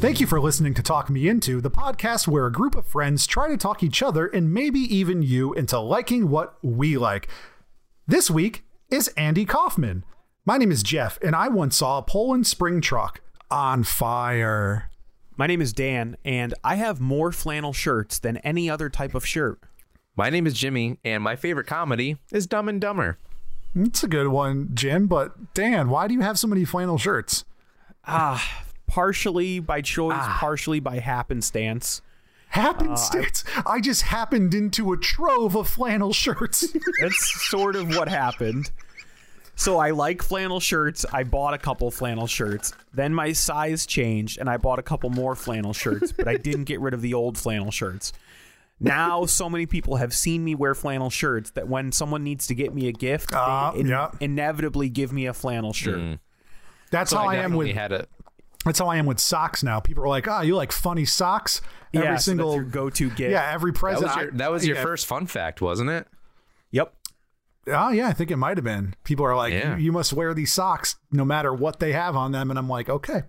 Thank you for listening to Talk Me Into, the podcast where a group of friends try to talk each other and maybe even you into liking what we like. This week is Andy Kaufman. My name is Jeff, and I once saw a Poland spring truck on fire. My name is Dan, and I have more flannel shirts than any other type of shirt. My name is Jimmy, and my favorite comedy is Dumb and Dumber. It's a good one, Jim, but Dan, why do you have so many flannel shirts? Ah, partially by choice, ah. partially by happenstance. Happenstance. Uh, I just happened into a trove of flannel shirts. That's sort of what happened. So I like flannel shirts. I bought a couple flannel shirts. Then my size changed and I bought a couple more flannel shirts, but I didn't get rid of the old flannel shirts. Now so many people have seen me wear flannel shirts that when someone needs to get me a gift, Ah, they in- yeah. inevitably give me a flannel shirt. Mm. That's how I, am definitely with had a That's how I am with socks now. People are like, "Oh, you like funny socks?" Every yeah, so single that's go-to gift. yeah, every that present. was your, that was your yeah. first fun fact, wasn't it? Yep. Oh yeah, I think it might have been. People are like, Yeah. you, "You must wear these socks no matter what they have on them," and I'm like, "Okay,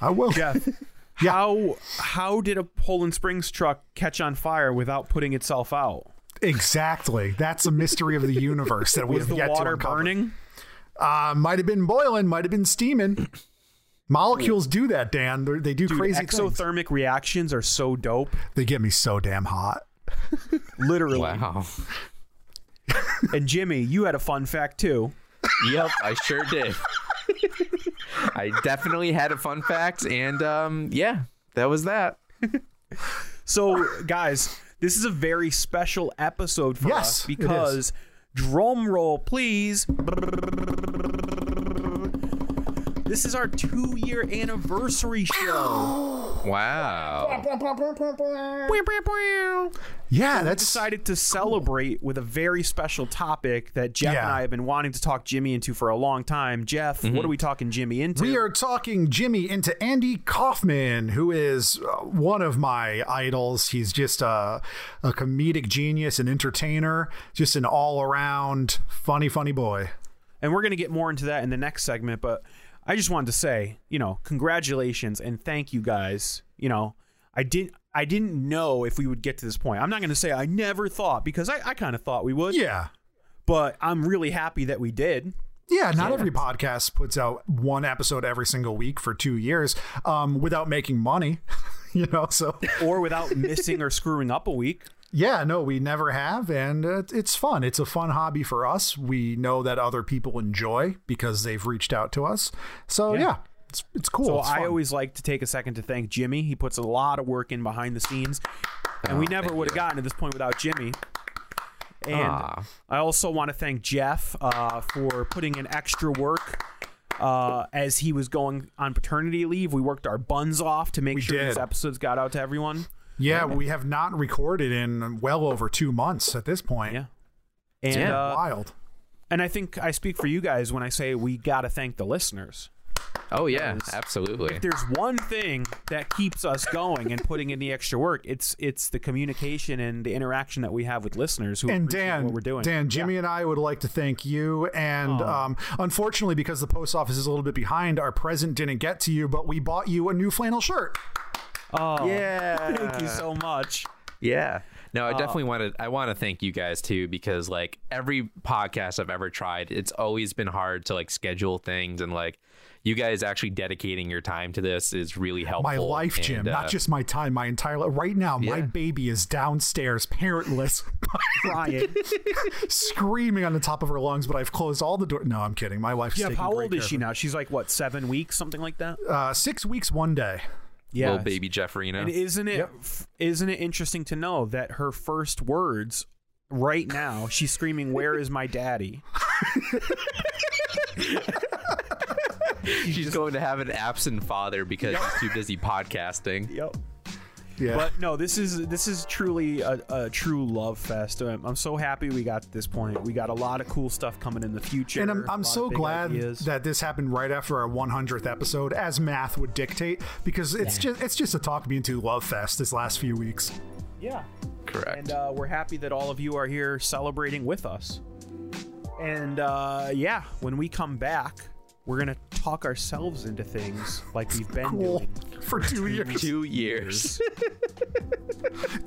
I will." Jeff, how how did a Poland Springs truck catch on fire without putting itself out? exactly. That's a mystery of the universe that we Was have the yet water to uncover. burning? Uh, might have been boiling. Might have been steaming. Molecules do that, Dan. They're, they do Dude, crazy things. exothermic reactions are so dope. They get me so damn hot. Literally. Wow. And Jimmy, you had a fun fact too. yep, I sure did. I definitely had a fun fact, and um, yeah, that was that. So, guys, this is a very special episode for Yes, us because drum roll, please. This is our two-year anniversary show. Wow. Yeah, We that's decided to celebrate with a very special topic that Jeff Yeah. and I have been wanting to talk Jimmy into for a long time. Jeff, what are we talking Jimmy into? We are talking Jimmy into Andy Kaufman, who is uh, one of my idols. He's just a, a comedic genius, an entertainer, just an all around funny, funny boy. and we're going to get more into that in the next segment but i just wanted to say you know congratulations and thank you guys. You know i didn't i didn't know if we would get to this point. I'm not going to say i never thought because i, I kind of thought we would. Yeah. but i'm really happy that we did. Yeah, not every podcast puts out one episode every single week for two years um, without making money, you know. So. Or without missing or screwing up a week yeah, no, we never have, and uh, it's fun. It's a fun hobby for us. We know that other people enjoy because they've reached out to us. So yeah, it's it's cool. so It's i always like to take a second to thank jimmy he puts a lot of work in behind the scenes and we never would have gotten to this point without jimmy and Aw. I also want to thank Jeff uh, for putting in extra work uh, as he was going on paternity leave. We worked our buns off to make We sure did. these episodes got out to everyone. Yeah, we have not recorded in well over two months at this point. Yeah. And Yeah. uh, Wild. and I think I speak for you guys when I say we got to thank the listeners. Oh yeah, absolutely. If there's one thing that keeps us going and putting in the extra work, it's it's the communication and the interaction that we have with listeners who And appreciate Dan, what we're doing. Dan, Jimmy and I would like to thank you. And Aw. um, unfortunately, because the post office is a little bit behind, our present didn't get to you, but we bought you a new flannel shirt. Oh, Yeah. Thank you so much. Yeah. No, I definitely wanted I want to thank you guys too because like every podcast I've ever tried, it's always been hard to like schedule things and like you guys actually dedicating your time to this is really helpful. My life, Jim, And, uh, not just my time, my entire life. Right now, my baby is downstairs, parentless, Crying. screaming on the top of her lungs, but I've closed all the doors. No, I'm kidding. My wife's Yeah, how old is she now? She's like what, seven weeks, something like that. Uh, six weeks, one day. Yeah, little baby Jeffrino. And isn't it f- not it interesting to know that her first words right now she's screaming, "Where is my daddy?" She's going to have an absent father because he's too busy podcasting. Yep. Yeah. But no, this is this is truly a, a true love fest. I'm, I'm so happy we got to this point. We got a lot of cool stuff coming in the future. and I'm, a I'm so glad ideas. that this happened right after our 100th episode, as math would dictate, because it's just it's just a talk me into love fest this last few weeks. yeah, Correct. and uh, we're happy that all of you are here celebrating with us. And uh, yeah, when we come back, we're gonna talk ourselves into things like we've been Cool doing. for two years. Two years.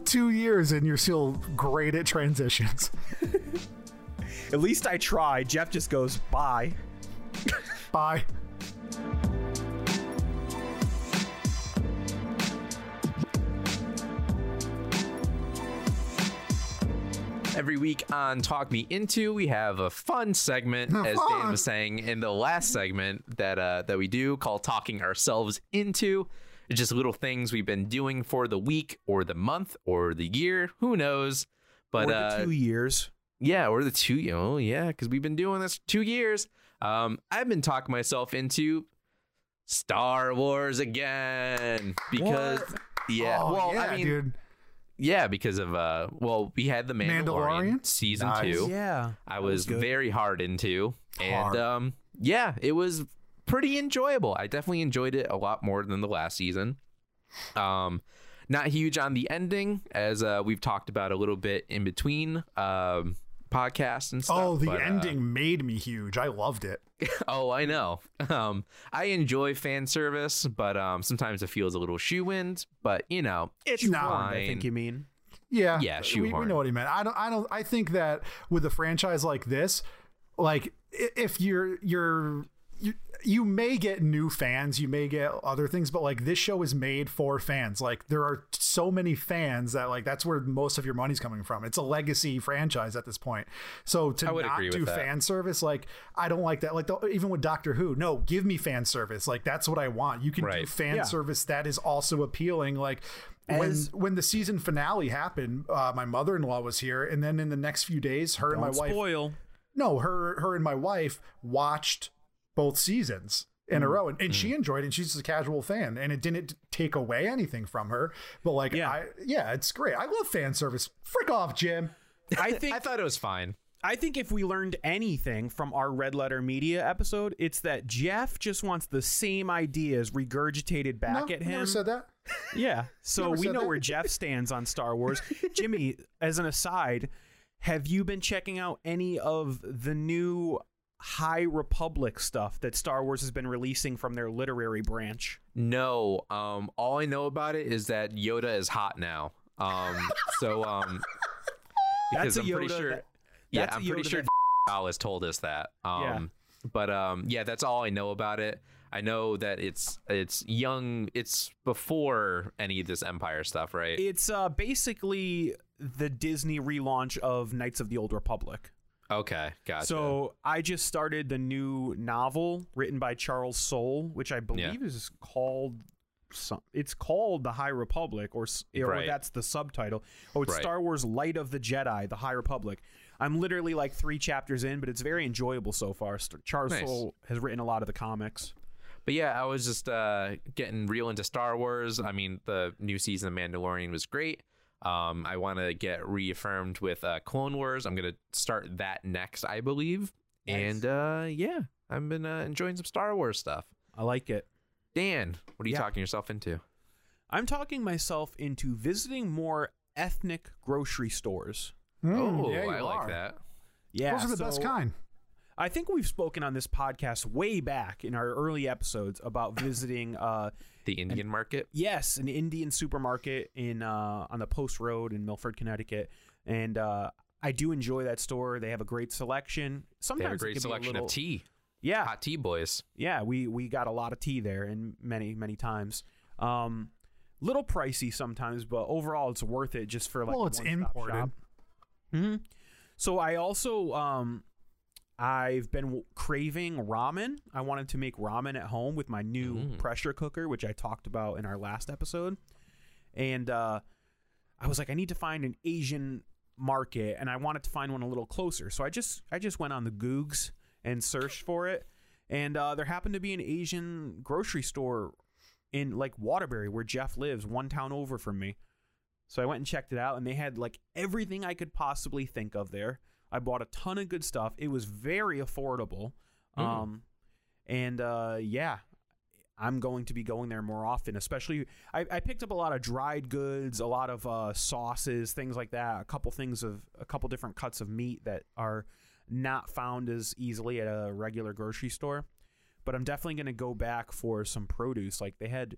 Two years, and you're still great at transitions. At least I try. Jeff just goes bye. Bye. Every week on Talk Me Into, we have a fun segment, as Fun. Dan was saying in the last segment that uh, that we do called Talking Ourselves Into. It's just little things we've been doing for the week or the month or the year. Who knows? But uh, two years. yeah, or the two, know, yeah, because we've been doing this two years. Um, I've been talking myself into Star Wars again because yeah, Oh, well, yeah, I mean, dude. Yeah, because of uh, well, we had the Mandalorian, Mandalorian? season Nice. two. Yeah, I was very hard into, and Hard. um, yeah, it was pretty enjoyable. I definitely enjoyed it a lot more than the last season. Um, not huge on the ending, as uh, we've talked about a little bit in between um podcasts and stuff. Oh, the but, uh, ending made me huge. I loved it. oh, I know. Um, I enjoy fan service, but um, sometimes it feels a little shoe-wind. But you know, it's not. I think you mean. Yeah, Yeah, we, we know what he meant. I don't. I don't. I think that with a franchise like this, like if you're you're you, you may get new fans, you may get other things, but like this show is made for fans. Like there are so many fans that like that's where most of your money's coming from. It's a legacy franchise at this point. So to I would not agree do that. fan service, like I don't like that. Like the, even with Doctor Who, no, give me fan service. Like that's what I want. You can do fan Yeah. service that is also appealing. Like when As- when the season finale happened, uh, my mother in law was here, and then in the next few days, her and my Don't wife, spoil. no, her her and my wife watched both seasons in a Mm. row, and, and she enjoyed it. And she's a casual fan, and it didn't take away anything from her. But like, Yeah. I, yeah, it's great. I love fan service. Frick off, Jim. I think I thought it was fine. I think if we learned anything from our Red Letter Media episode, it's that Jeff just wants the same ideas regurgitated back no, at him. never said that. Yeah. So we know that. where Jeff stands on Star Wars. Jimmy, as an aside, have you been checking out any of the new High Republic stuff that Star Wars has been releasing from their literary branch? No, um, all I know about it is that Yoda is hot now. Um, so um, because That's a I'm pretty sure. that- yeah, I'm pretty Yoda sure that- Alice told us that. Um, but um, yeah, that's all I know about it. I know that it's it's young. It's before any of this Empire stuff, right? It's uh, basically the Disney relaunch of Knights of the Old Republic. Okay, gotcha. So I just started the new novel written by Charles Soule, which I believe is called. Some, it's called the High Republic, or, or Right. that's the subtitle. Oh, it's Right. Star Wars: Light of the Jedi, the High Republic. I'm literally like three chapters in, but it's very enjoyable so far. Charles Nice. Soule has written a lot of the comics. But yeah, I was just uh, getting real into Star Wars. I mean, the new season of Mandalorian was great. Um, I want to get reaffirmed with uh, Clone Wars. I'm gonna start that next, I believe. And uh, yeah, I've been uh, enjoying some Star Wars stuff. I like it. Dan, what are you Yeah. talking yourself into? I'm talking myself into visiting more ethnic grocery stores. oh, Hmm, yeah, you I like that. Yeah, Those are the best kind. I think we've spoken on this podcast way back in our early episodes about visiting uh The Indian market. yes, an Indian supermarket in uh on the Post Road in Milford, Connecticut. And uh I do enjoy that store. They have a great selection. They Sometimes have a it great can be selection little- of tea. Yeah. Hot tea boys. Yeah, we we got a lot of tea there and many many times. Um little pricey sometimes, but overall it's worth it just for like Well, it's one-stop imported. shop. Mhm. So I also um I've been w- craving ramen. I wanted to make ramen at home with my new Mm. pressure cooker, which I talked about in our last episode. And uh, I was like, I need to find an Asian market, and I wanted to find one a little closer. So I just I just went on the Googs and searched for it. And uh, there happened to be an Asian grocery store in like Waterbury, where Jeff lives, one town over from me. So I went and checked it out, and they had like everything I could possibly think of there. I bought a ton of good stuff. It was very affordable. Um, and uh, yeah, I'm going to be going there more often. Especially, I, I picked up a lot of dried goods, a lot of uh, sauces, things like that. A couple things of a couple different cuts of meat that are not found as easily at a regular grocery store. But I'm definitely going to go back for some produce. Like they had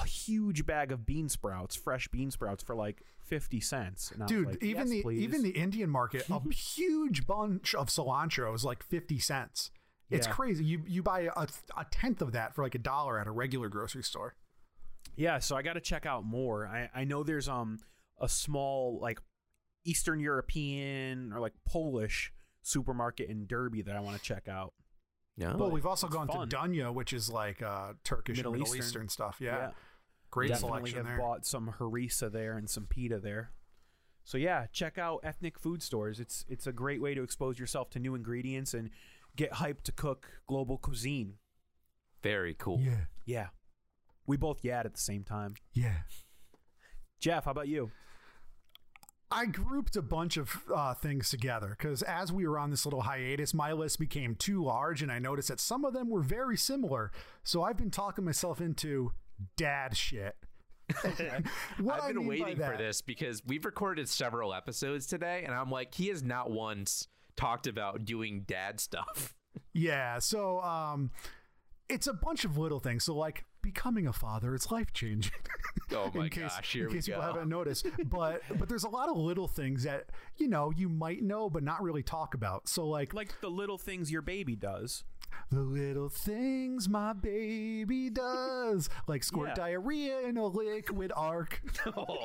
a huge bag of bean sprouts, fresh bean sprouts for like 50 cents. Dude, like, even "Yes, the please." even the Indian market, a huge bunch of cilantro is like fifty cents. It's Yeah. crazy. You you buy a, a tenth of that for like a dollar at a regular grocery store. Yeah, so I got to check out more. I, I know there's um a small like Eastern European or like Polish supermarket in Derby that I want to check out. No. Well, we've also gone fun. to Dunya, which is like uh, Turkish Middle Middle Eastern. Eastern, stuff. Yeah, Yeah. great Definitely selection have there. bought some harissa there and some pita there. So yeah, check out ethnic food stores. It's it's a great way to expose yourself to new ingredients and get hyped to cook global cuisine. Very cool. yeah, Yeah. We both yad at the same time. yeah. Jeff, how about you? I grouped a bunch of uh, things together because as we were on this little hiatus, my list became too large, and I noticed that some of them were very similar. So I've been talking myself into dad shit. I've I been mean waiting for this because we've recorded several episodes today, and I'm like, he has not once talked about doing dad stuff. Yeah, so um, it's a bunch of little things. So like becoming a father, it's life changing. Oh my in case, gosh, here in we case people go. haven't noticed. But but there's a lot of little things that you know you might know but not really talk about. So like Like the little things your baby does. the little things my baby does, like squirt Yeah. diarrhea in a liquid arc. Oh.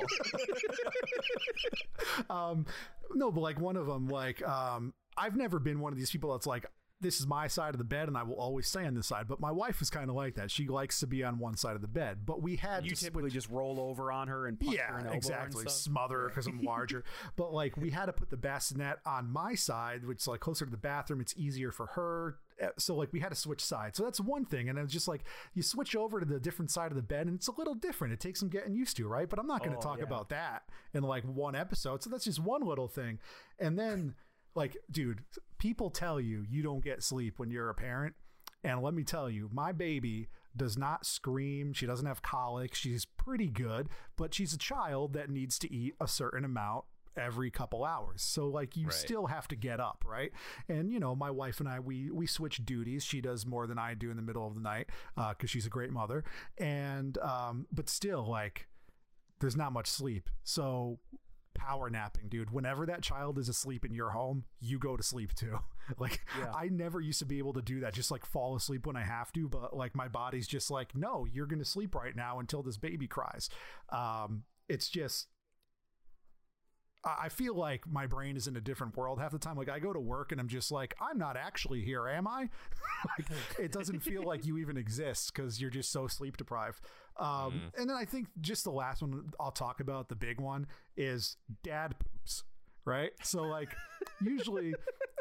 um, no, but like one of them, like um, I've never been one of these people that's like. This is my side of the bed, and I will always stay on this side. But my wife is kind of like that. She likes to be on one side of the bed. But we had You to typically just roll over on her and her yeah, elbow exactly. and. Smother her because I'm larger. but like we had to put the bassinet on my side, which is like closer to the bathroom. It's easier for her. Uh, So like we had to switch sides. So that's one thing. And it's just like you switch over to the different side of the bed, and it's a little different. It takes some getting used to, right? But I'm not going to Oh, talk yeah. about that in like one episode. So that's just one little thing. And then like, dude, people tell you you don't get sleep when you're a parent. And let me tell you, my baby does not scream. She doesn't have colic. She's pretty good, but she's a child that needs to eat a certain amount every couple hours. So like you Right. still have to get up, right? And you know, my wife and I we we switch duties. She does more than I do in the middle of the night uh cuz she's a great mother. And um but still like there's not much sleep. So power napping, dude. Whenever that child is asleep in your home, you go to sleep too. Like I never used to be able to do that, just like fall asleep when I have to, but like my body's just like, no, you're gonna sleep right now until this baby cries. Um, it's just I I feel like my brain is in a different world half the time. Like I go to work and I'm just like, I'm not actually here, am I? like, it doesn't feel like you even exist because you're just so sleep deprived. Um, And then I think just the last one I'll talk about, the big one, is dad poops. Right. So like usually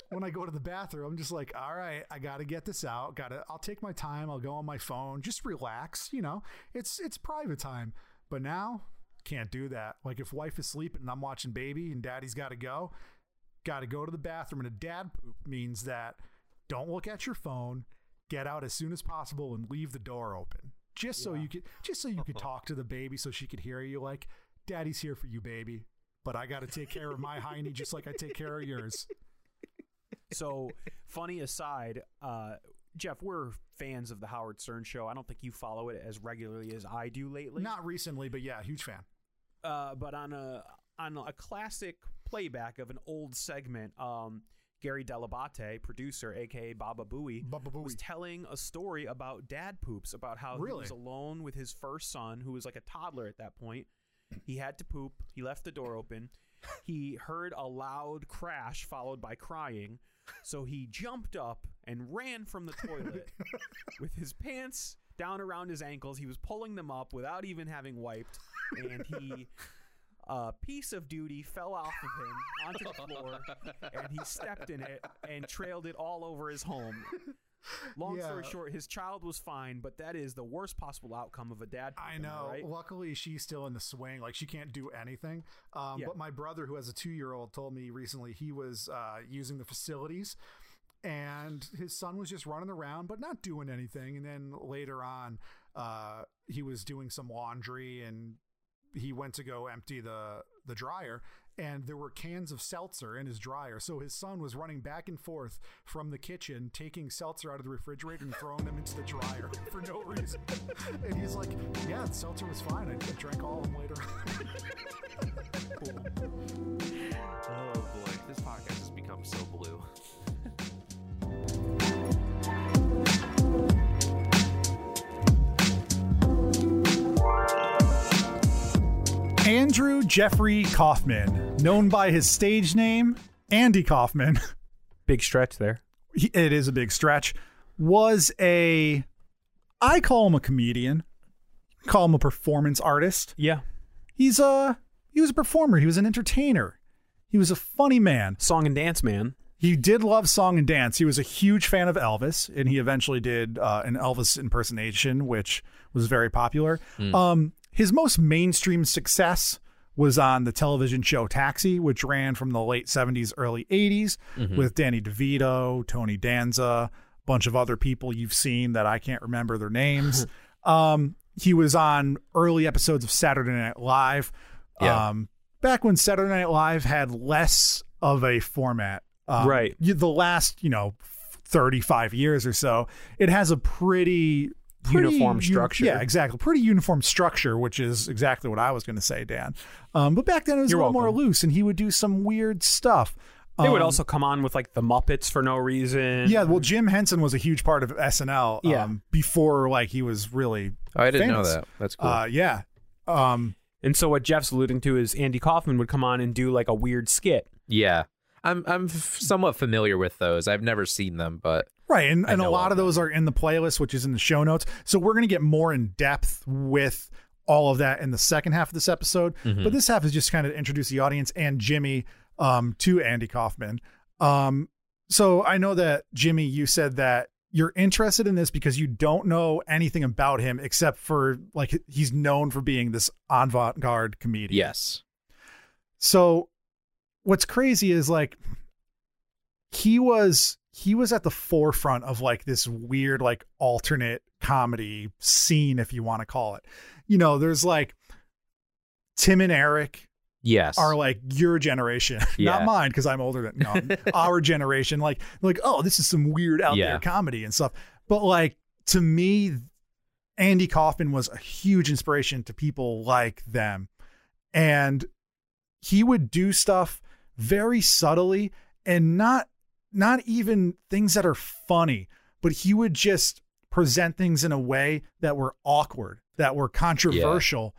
when I go to the bathroom, I'm just like, all right, I gotta get this out. Gotta I'll take my time, I'll go on my phone, just relax, you know. It's it's private time. But now can't do that. Like if wife is sleeping and I'm watching baby and daddy's gotta go, gotta go to the bathroom and a dad poop means that don't look at your phone, get out as soon as possible and leave the door open. Just so you could just so you could talk to the baby so she could hear you like, Daddy's here for you, baby. But I gotta take care of my hiney just like I take care of yours. So, funny aside, uh, Jeff, we're fans of the Howard Stern show. I don't think you follow it as regularly as I do lately. Not recently, but yeah, huge fan. uh, but on a on a classic playback of an old segment, um, Gary Dell'Abate, producer, aka Baba Booey, Baba Booey. was telling a story about dad poops, about how he was alone with his first son, who was like a toddler at that point. He had to poop. He left the door open. He heard a loud crash followed by crying. So he jumped up and ran from the toilet with his pants down around his ankles. He was pulling them up without even having wiped. And he a piece of duty fell off of him onto the floor, and he stepped in it and trailed it all over his home. Long story short, his child was fine, but that is the worst possible outcome of a dad. I know. right? Luckily, she's still in the swing. Like she can't do anything. Um, Yeah. But my brother, who has a two-year-old, told me recently he was uh, using the facilities, and his son was just running around but not doing anything. And then later on, uh, he was doing some laundry and he went to go empty the the dryer and there were cans of seltzer in his dryer. So his son was running back and forth from the kitchen taking seltzer out of the refrigerator and throwing them into the dryer for no reason. And he's like yeah seltzer was fine. I, I drank all of them later. Oh andrew jeffrey kaufman known by his stage name andy kaufman. Big stretch there. it is a big stretch. Was a i call him a comedian. Call him a performance artist. Yeah. he's a he was a performer. He was an entertainer. He was a funny man. Song and dance man. he did love song and dance. He was a huge fan of elvis and he eventually did uh, an elvis impersonation which was very popular. Um, his most mainstream success was on the television show taxi which ran from the late 70s early 80s with danny devito tony danza a bunch of other people you've seen that i can't remember their names um, he was on early episodes of saturday night live Yeah. um, back when saturday night live had less of a format um, Right. the last you know 35 years or so it has a pretty Uniform uni- structure. yeah exactly pretty uniform structure which is exactly what i was going to say dan um, but back then it was You're a little more loose and he would do some weird stuff They would Um, also come on with like the Muppets for no reason. yeah well jim henson was a huge part of snl Yeah. um, before like he was really Oh, I didn't know that. That's cool. uh, yeah um, And so what Jeff's alluding to is Andy Kaufman would come on and do like a weird skit. yeah, I'm I'm f- somewhat familiar with those. I've never seen them, but Right, and, I and a lot of those are in the playlist, which is in the show notes. So we're going to get more in depth with all of that in the second half of this episode. Mm-hmm. But this half is just kind of introduce the audience and Jimmy um, to Andy Kaufman. Um, so I know that Jimmy, you said that you're interested in this because you don't know anything about him except for like he's known for being this avant-garde comedian. yes, So what's crazy is like he was he was at the forefront of like this weird like alternate comedy scene if you want to call it. You know, there's like Tim and Eric yes, are like your generation, not mine because I'm older than no, our generation. Like like oh, this is some weird out Yeah. there comedy and stuff. But like to me Andy Kaufman was a huge inspiration to people like them. And he would do stuff very subtly and not not even things that are funny, but he would just present things in a way that were awkward, that were controversial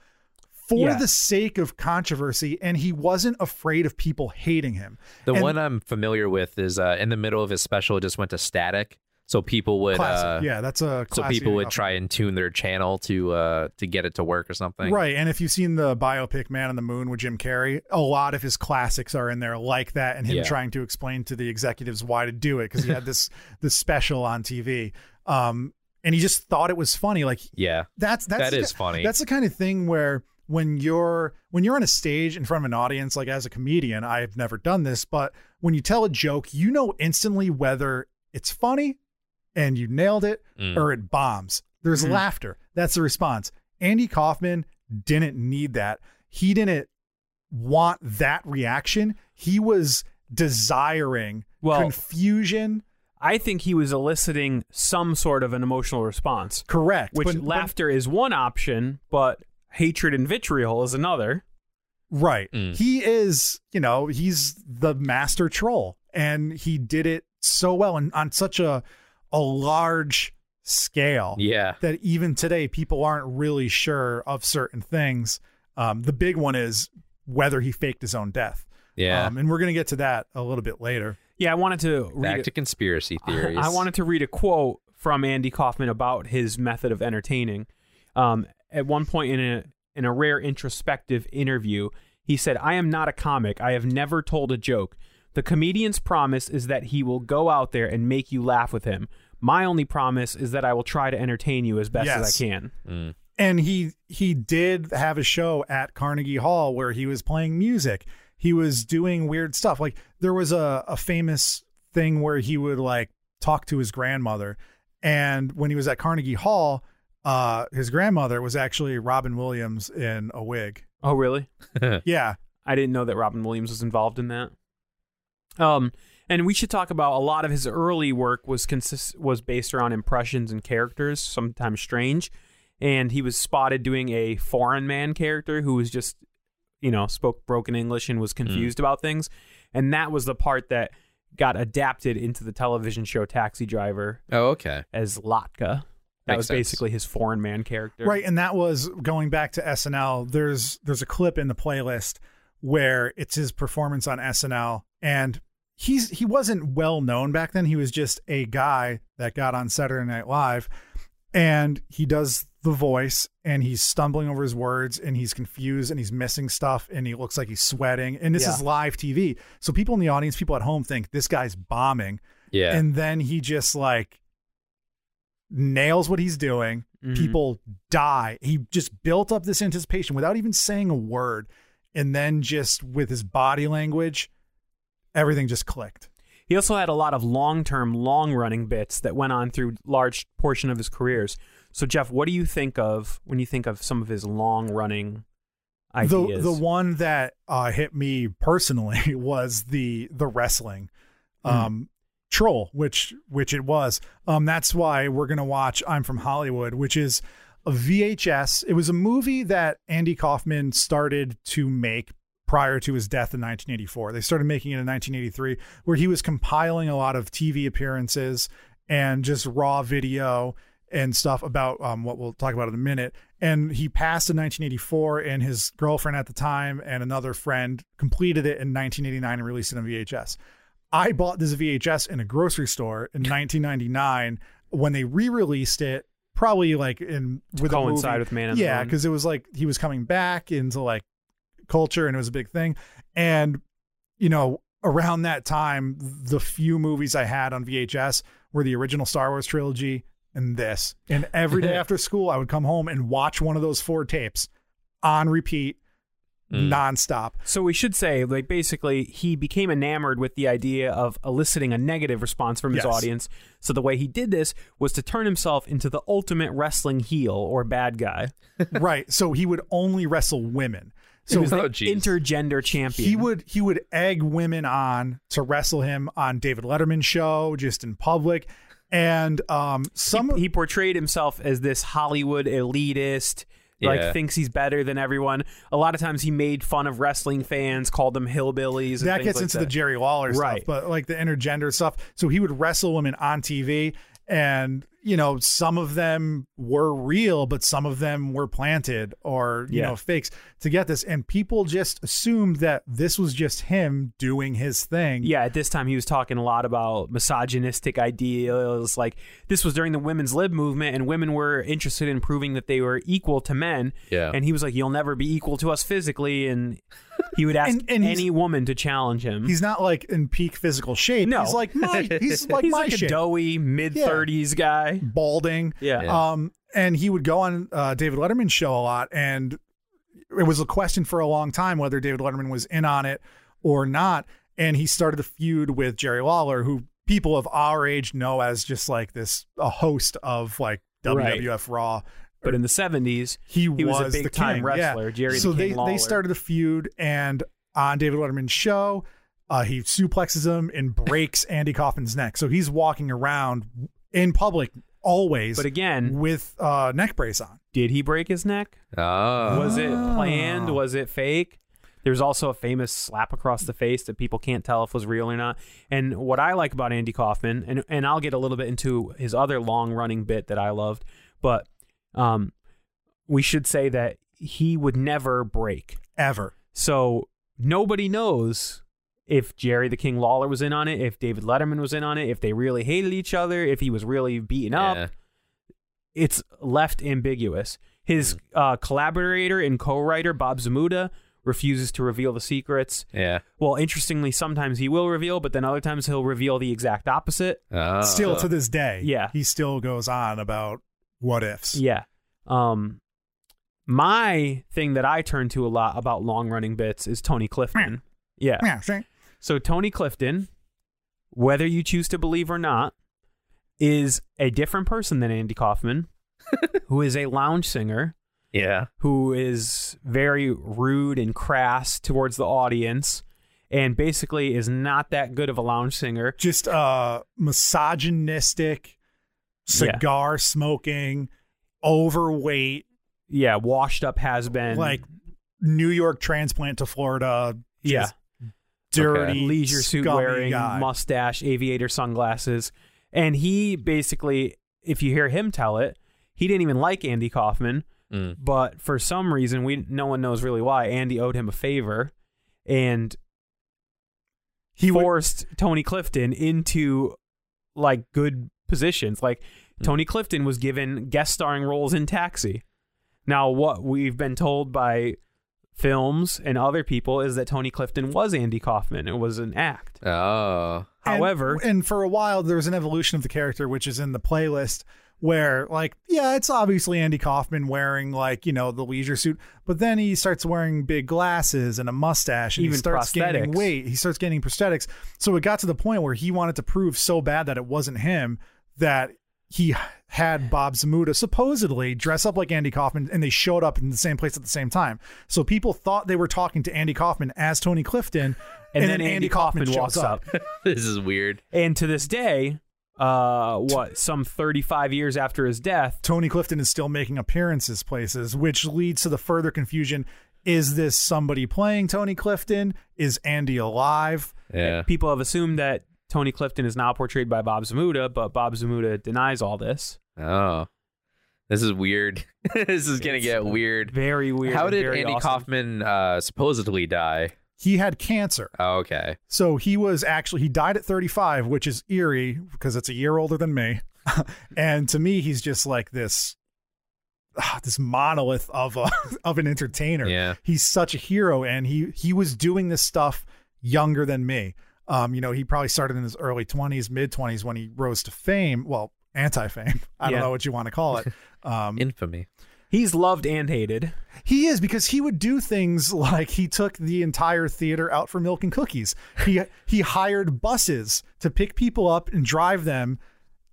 for Yeah. the sake of controversy and he wasn't afraid of people hating him. the And- one I'm familiar with is uh, in the middle of his special. It just went to static, so people would uh, yeah, that's a so people would try and tune their channel to uh to get it to work or something. Right. And if you've seen the biopic Man on the Moon with Jim Carrey, a lot of his classics are in there like that and him Yeah. trying to explain to the executives why to do it because he had this this special on TV. Um and he just thought it was funny like Yeah. that's that's That the, funny. That's the kind of thing where when you're when you're on a stage in front of an audience like as a comedian, I've never done this, but when you tell a joke, you know instantly whether it's funny and you nailed it Mm. or it bombs. There's laughter. That's the response. Andy Kaufman didn't need that. He didn't want that reaction. He was desiring Well- confusion. I think he was eliciting some sort of an emotional response, Correct. which but- but- laughter is one option, but hatred and vitriol is another. Right. Mm. He is, you know, he's the master troll and he did it so well and on such a a large scale Yeah. that even today people aren't really sure of certain things. Um, the big one is whether he faked his own death. Yeah. Um, and we're going to get to that a little bit later. Yeah, I wanted to read Back a- to conspiracy theories. I wanted to read a quote from Andy Kaufman about his method of entertaining. Um, at one point in a in a rare introspective interview, He said, I am not a comic. I have never told a joke. The comedian's promise is that he will go out there and make you laugh with him. My only promise is that I will try to entertain you as best as I can. and he he did have a show at Carnegie Hall where he was playing music. He was doing weird stuff. Like there was a, a famous thing where he would like talk to his grandmother. And when he was at Carnegie Hall, uh, his grandmother was actually Robin Williams in a wig. Oh, really? Yeah. I didn't know that Robin Williams was involved in that. Um, and we should talk about a lot of his early work was consist was based around impressions and characters, sometimes strange. And he was spotted doing a foreign man character who was just, you know, spoke broken English and was mm. confused about things. And that was the part that got adapted into the television show Taxi Driver Oh, okay. as Latka. That Makes was sense. basically his foreign man character. Right, and that was going back to SNL. There's there's a clip in the playlist where it's his performance on SNL, and he's he wasn't well known back then. He was just a guy that got on Saturday Night Live, and he does the voice, and he's stumbling over his words, and he's confused, and he's missing stuff, and he looks like he's sweating, and this Yeah. is live TV, so people in the audience, people at home, think this guy's bombing, Yeah. and then he just like nails what he's doing Mhm. people die he just built up this anticipation without even saying a word and then just with his body language everything just clicked He also had a lot of long-term, long-running bits that went on through large portion of his careers. So, Jeff, what do you think of when you think of some of his long-running ideas? the the one that uh, hit me personally was the the wrestling um troll which which it was um that's why we're gonna watch i'm from hollywood which is a vhs it was a movie that andy kaufman started to make prior to his death in 1984 they started making it in 1983 where he was compiling a lot of tv appearances and just raw video and stuff about um, what we'll talk about in a minute. And he passed in 1984, and his girlfriend at the time and another friend completed it in 1989 and released it on VHS. I bought this VHS in a grocery store in 1999 when they re-released it, probably like in with coincide with Man yeah, because it was like he was coming back into like culture, and it was a big thing. And you know, around that time, the few movies I had on VHS were the original Star Wars trilogy and this. And every day after school, I would come home and watch one of those four tapes on repeat, mm. nonstop. so we should say, like, basically, he became enamored with the idea of eliciting a negative response from his Yes. audience. So the way he did this was to turn himself into the ultimate wrestling heel or bad guy. right. So he would only wrestle women. He So was Oh, intergender champion. he would he would egg women on to wrestle him on David Letterman show just in public. And um some he portrayed himself as this Hollywood elitist, like Yeah. thinks he's better than everyone. A lot of times he made fun of wrestling fans, called them hillbillies. And that gets like into that. the Jerry Lawler Right. stuff, but like the intergender stuff. So he would wrestle women on TV, and you know some of them were real, but some of them were planted or you Yeah. know fakes to get this, and people just assumed that this was just him doing his thing. Yeah, at this time he was talking a lot about misogynistic ideals. Like this was during the women's lib movement, and women were interested in proving that they were equal to men. Yeah. and he was like, "You'll never be equal to us physically," and he would ask And- and he's- any woman to challenge him. He's not like in peak physical shape. No. he's like my he's like He's my like a shape. doughy mid thirties guy. balding. Yeah. Yeah. Um, and he would go on uh, David Letterman's show a lot, and it was a question for a long time whether David Letterman was in on it or not. And he started a feud with Jerry Lawler, who people of our age know as just like this a host of like Right. WWF Raw. But in the seventies, He, he was, was, a big the time king, wrestler. Yeah. Jerry so the they Lawler. they started a feud, and on David Letterman's show, uh, he suplexes him and breaks Andy Kaufman's neck. So he's walking around in public always, But again, with uh, neck brace on. did he break his neck? Oh. Was it planned? Was it fake? There's also a famous slap across the face that people can't tell if was real or not. And what I like about Andy Kaufman, and and I'll get a little bit into his other long running bit that I loved, but um, we should say that he would never break. Ever. So nobody knows if Jerry the King Lawler was in on it, if David Letterman was in on it, if they really hated each other, if he was really beaten up Yeah. it's left ambiguous. His uh, collaborator and co-writer Bob Zmuda refuses to reveal the secrets. Yeah. Well, interestingly, sometimes he will reveal, but then other times he'll reveal the exact opposite. Oh. Still to this day, Yeah. he still goes on about what ifs. Yeah. Um, my thing that I turn to a lot about long running bits is Tony Clifton. Yeah. Yeah, sure. So Tony Clifton, whether you choose to believe or not, is a different person than Andy Kaufman, who is a lounge singer, Yeah. who is very rude and crass towards the audience, and basically is not that good of a lounge singer. Just uh misogynistic, Yeah. cigar smoking, overweight, Yeah, washed up has been like New York transplant to Florida. yeah, just dirty leisure suit wearing, guy. mustache, aviator sunglasses. And he basically, if you hear him tell it, he didn't even like Andy Kaufman, Mm. but for some reason, we no one knows really why. Andy owed him a favor, and he would- forced Tony Clifton into like good positions. Like Hmm. Tony Clifton was given guest starring roles in Taxi. Now, what we've been told by films and other people is that Tony Clifton was Andy Kaufman. It was an act. Oh. However, and for a while there was an evolution of the character, which is in the playlist. Where, like, yeah, it's obviously Andy Kaufman wearing, like, you know, the leisure suit, but then he starts wearing big glasses and a mustache and he Even starts gaining prosthetics. weight. He starts gaining prosthetics. So it got to the point where he wanted to prove so bad that it wasn't him that he had Bob Zmuda supposedly dress up like Andy Kaufman and they showed up in the same place at the same time. So people thought they were talking to Andy Kaufman as Tony Clifton. and, then, Andy, Kaufman, shows walks up. this is weird. and to this day, uh, what some 35 years after his death, Tony Clifton is still making appearances places, which leads to the further confusion. Is this somebody playing Tony Clifton? Is Andy alive? Yeah. people have assumed that Tony Clifton is now portrayed by Bob Zmuda, but Bob Zmuda denies all this. Oh. This is weird. this is gonna get weird. Very weird. How did Andy awesome. Kaufman uh, supposedly die? He had cancer. Oh, okay. So he was actually he died at 35, which is eerie because it's a year older than me. and to me, he's just like this ah, this monolith of a of an entertainer. Yeah. He's such a hero and he he was doing this stuff younger than me. Um, you know, he probably started in his early 20s, mid 20s when he rose to fame, well, anti-fame. I don't know what you want to call it. Um, Infamy. He's loved and hated. he is because he would do things like he took the entire theater out for milk and cookies. He he hired buses to pick people up and drive them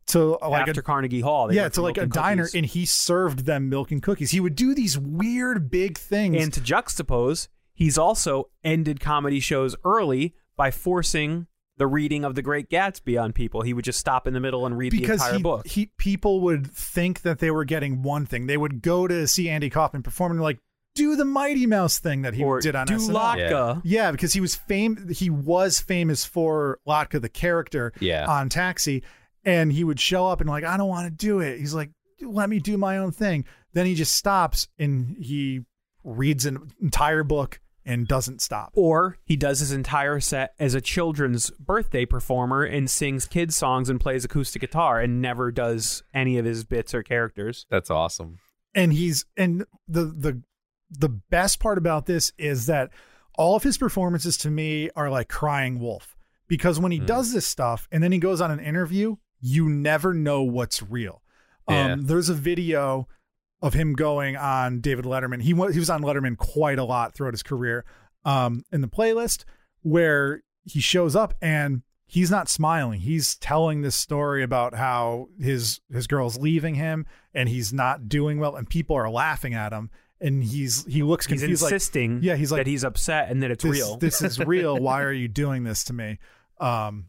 to like after a Carnegie Hall. they yeah to like a and diner and he served them milk and cookies. He would do these weird big things. And to juxtapose, he's also ended comedy shows early by forcing the reading of The Great Gatsby on people. He would just stop in the middle and read because the entire he, book. he people would think that they were getting one thing. They would go to see Andy Kaufman perform and like do the Mighty Mouse thing that he or did on do SNL. Latka. Yeah, because he was fame. He was famous for Latka, the character, Yeah. on Taxi, and he would show up and like, I don't want to do it. He's like, let me do my own thing. Then he just stops and he reads an entire book and doesn't stop. Or he does his entire set as a children's birthday performer and sings kids songs and plays acoustic guitar and never does any of his bits or characters. That's awesome. and he's and the the the best part about this is that all of his performances to me are like crying wolf because when he does this stuff and then he goes on an interview you never know what's real Yeah. um there's a video of him going on David Letterman. He was he was on Letterman quite a lot throughout his career um in the playlist where he shows up and he's not smiling. He's telling this story about how his his girl's leaving him and he's not doing well and people are laughing at him and he's he looks He's confused like insisting yeah, he's like, that he's upset and that it's this, real. this is real. Why are you doing this to me? Um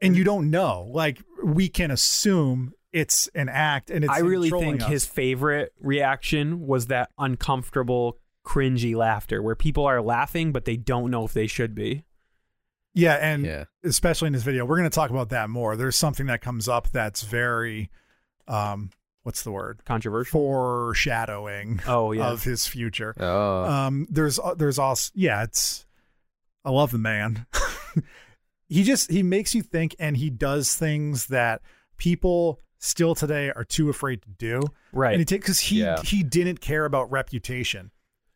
and you don't know. Like we can assume it's an act and it's I really think us. his favorite reaction was that uncomfortable, cringy laughter where people are laughing but they don't know if they should be. yeah and Yeah. especially in this video we're going to talk about that more there's something that comes up that's very um what's the word Controversial. foreshadowing Oh yeah. of his future Oh. um there's there's also yeah it's i love the man he just he makes you think and he does things that people still today are too afraid to do right. and he because he Yeah. he didn't care about reputation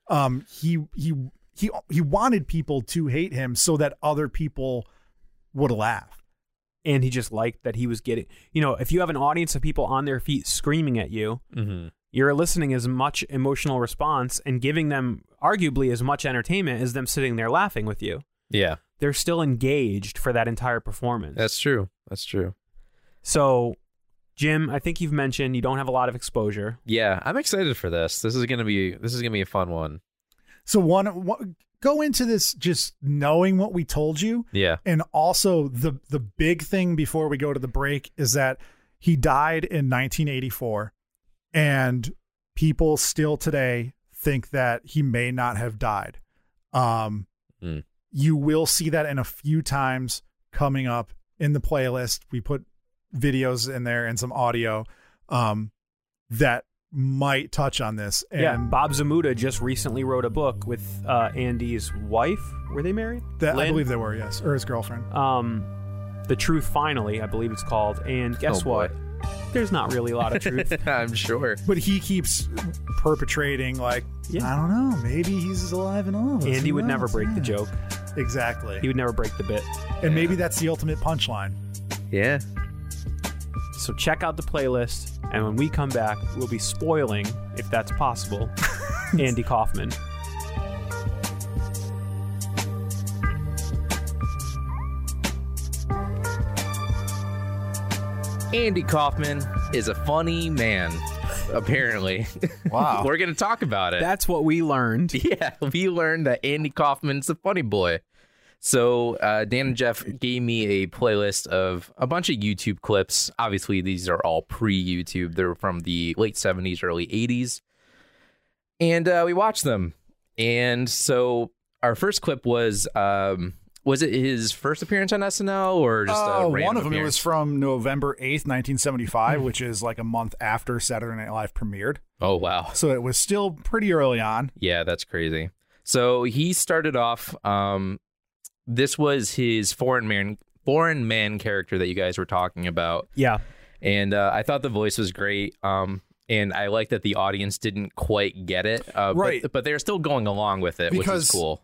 um he he he he wanted people to hate him so that other people would laugh. and he just liked that he was getting you know if you have an audience of people on their feet screaming at you Mm-hmm. you're eliciting as much emotional response and giving them arguably as much entertainment as them sitting there laughing with you Yeah, they're still engaged for that entire performance that's true. That's true. so jim i think you've mentioned you don't have a lot of exposure Yeah, I'm excited for this. This is gonna be this is gonna be a fun one. So one, one go into this just knowing what we told you Yeah. and also the the big thing before we go to the break is that he died in 1984 and people still today think that he may not have died um Mm. you will see that in a few times coming up in the playlist we put videos in there and some audio um that might touch on this and yeah bob zmuda just recently wrote a book with uh, andy's wife were they married that, i believe they were yes or his girlfriend um the truth finally i believe it's called and guess Oh, what there's not really a lot of truth I'm sure. but he keeps perpetrating like Yeah. I don't know, maybe he's alive and all. Andy Who would never knows? break the joke. Exactly. He would never break the bit. and maybe that's the ultimate punchline. Yeah. So check out the playlist, and when we come back, we'll be spoiling, if that's possible, Andy Kaufman. Andy Kaufman is a funny man. Apparently. Wow. We're gonna talk about it. That's what we learned. Yeah, we learned that Andy Kaufman's a funny boy. So uh, Dan and Jeff gave me a playlist of a bunch of YouTube clips. Obviously, these are all pre-YouTube. They're from the late '70s, early '80s, and uh, we watched them. And so our first clip was um, was it his first appearance on SNL or just a Oh, one of them. It was from November eighth, nineteen seventy five, which is like a month after Saturday Night Live premiered. Oh wow. So it was still pretty early on. Yeah, that's crazy. So he started off. Um, this was his foreign man, foreign man character that you guys were talking about, Yeah. and uh, I thought the voice was great. Um, and I like that the audience didn't quite get it, uh, Right. But, but they're still going along with it, which Because- is cool.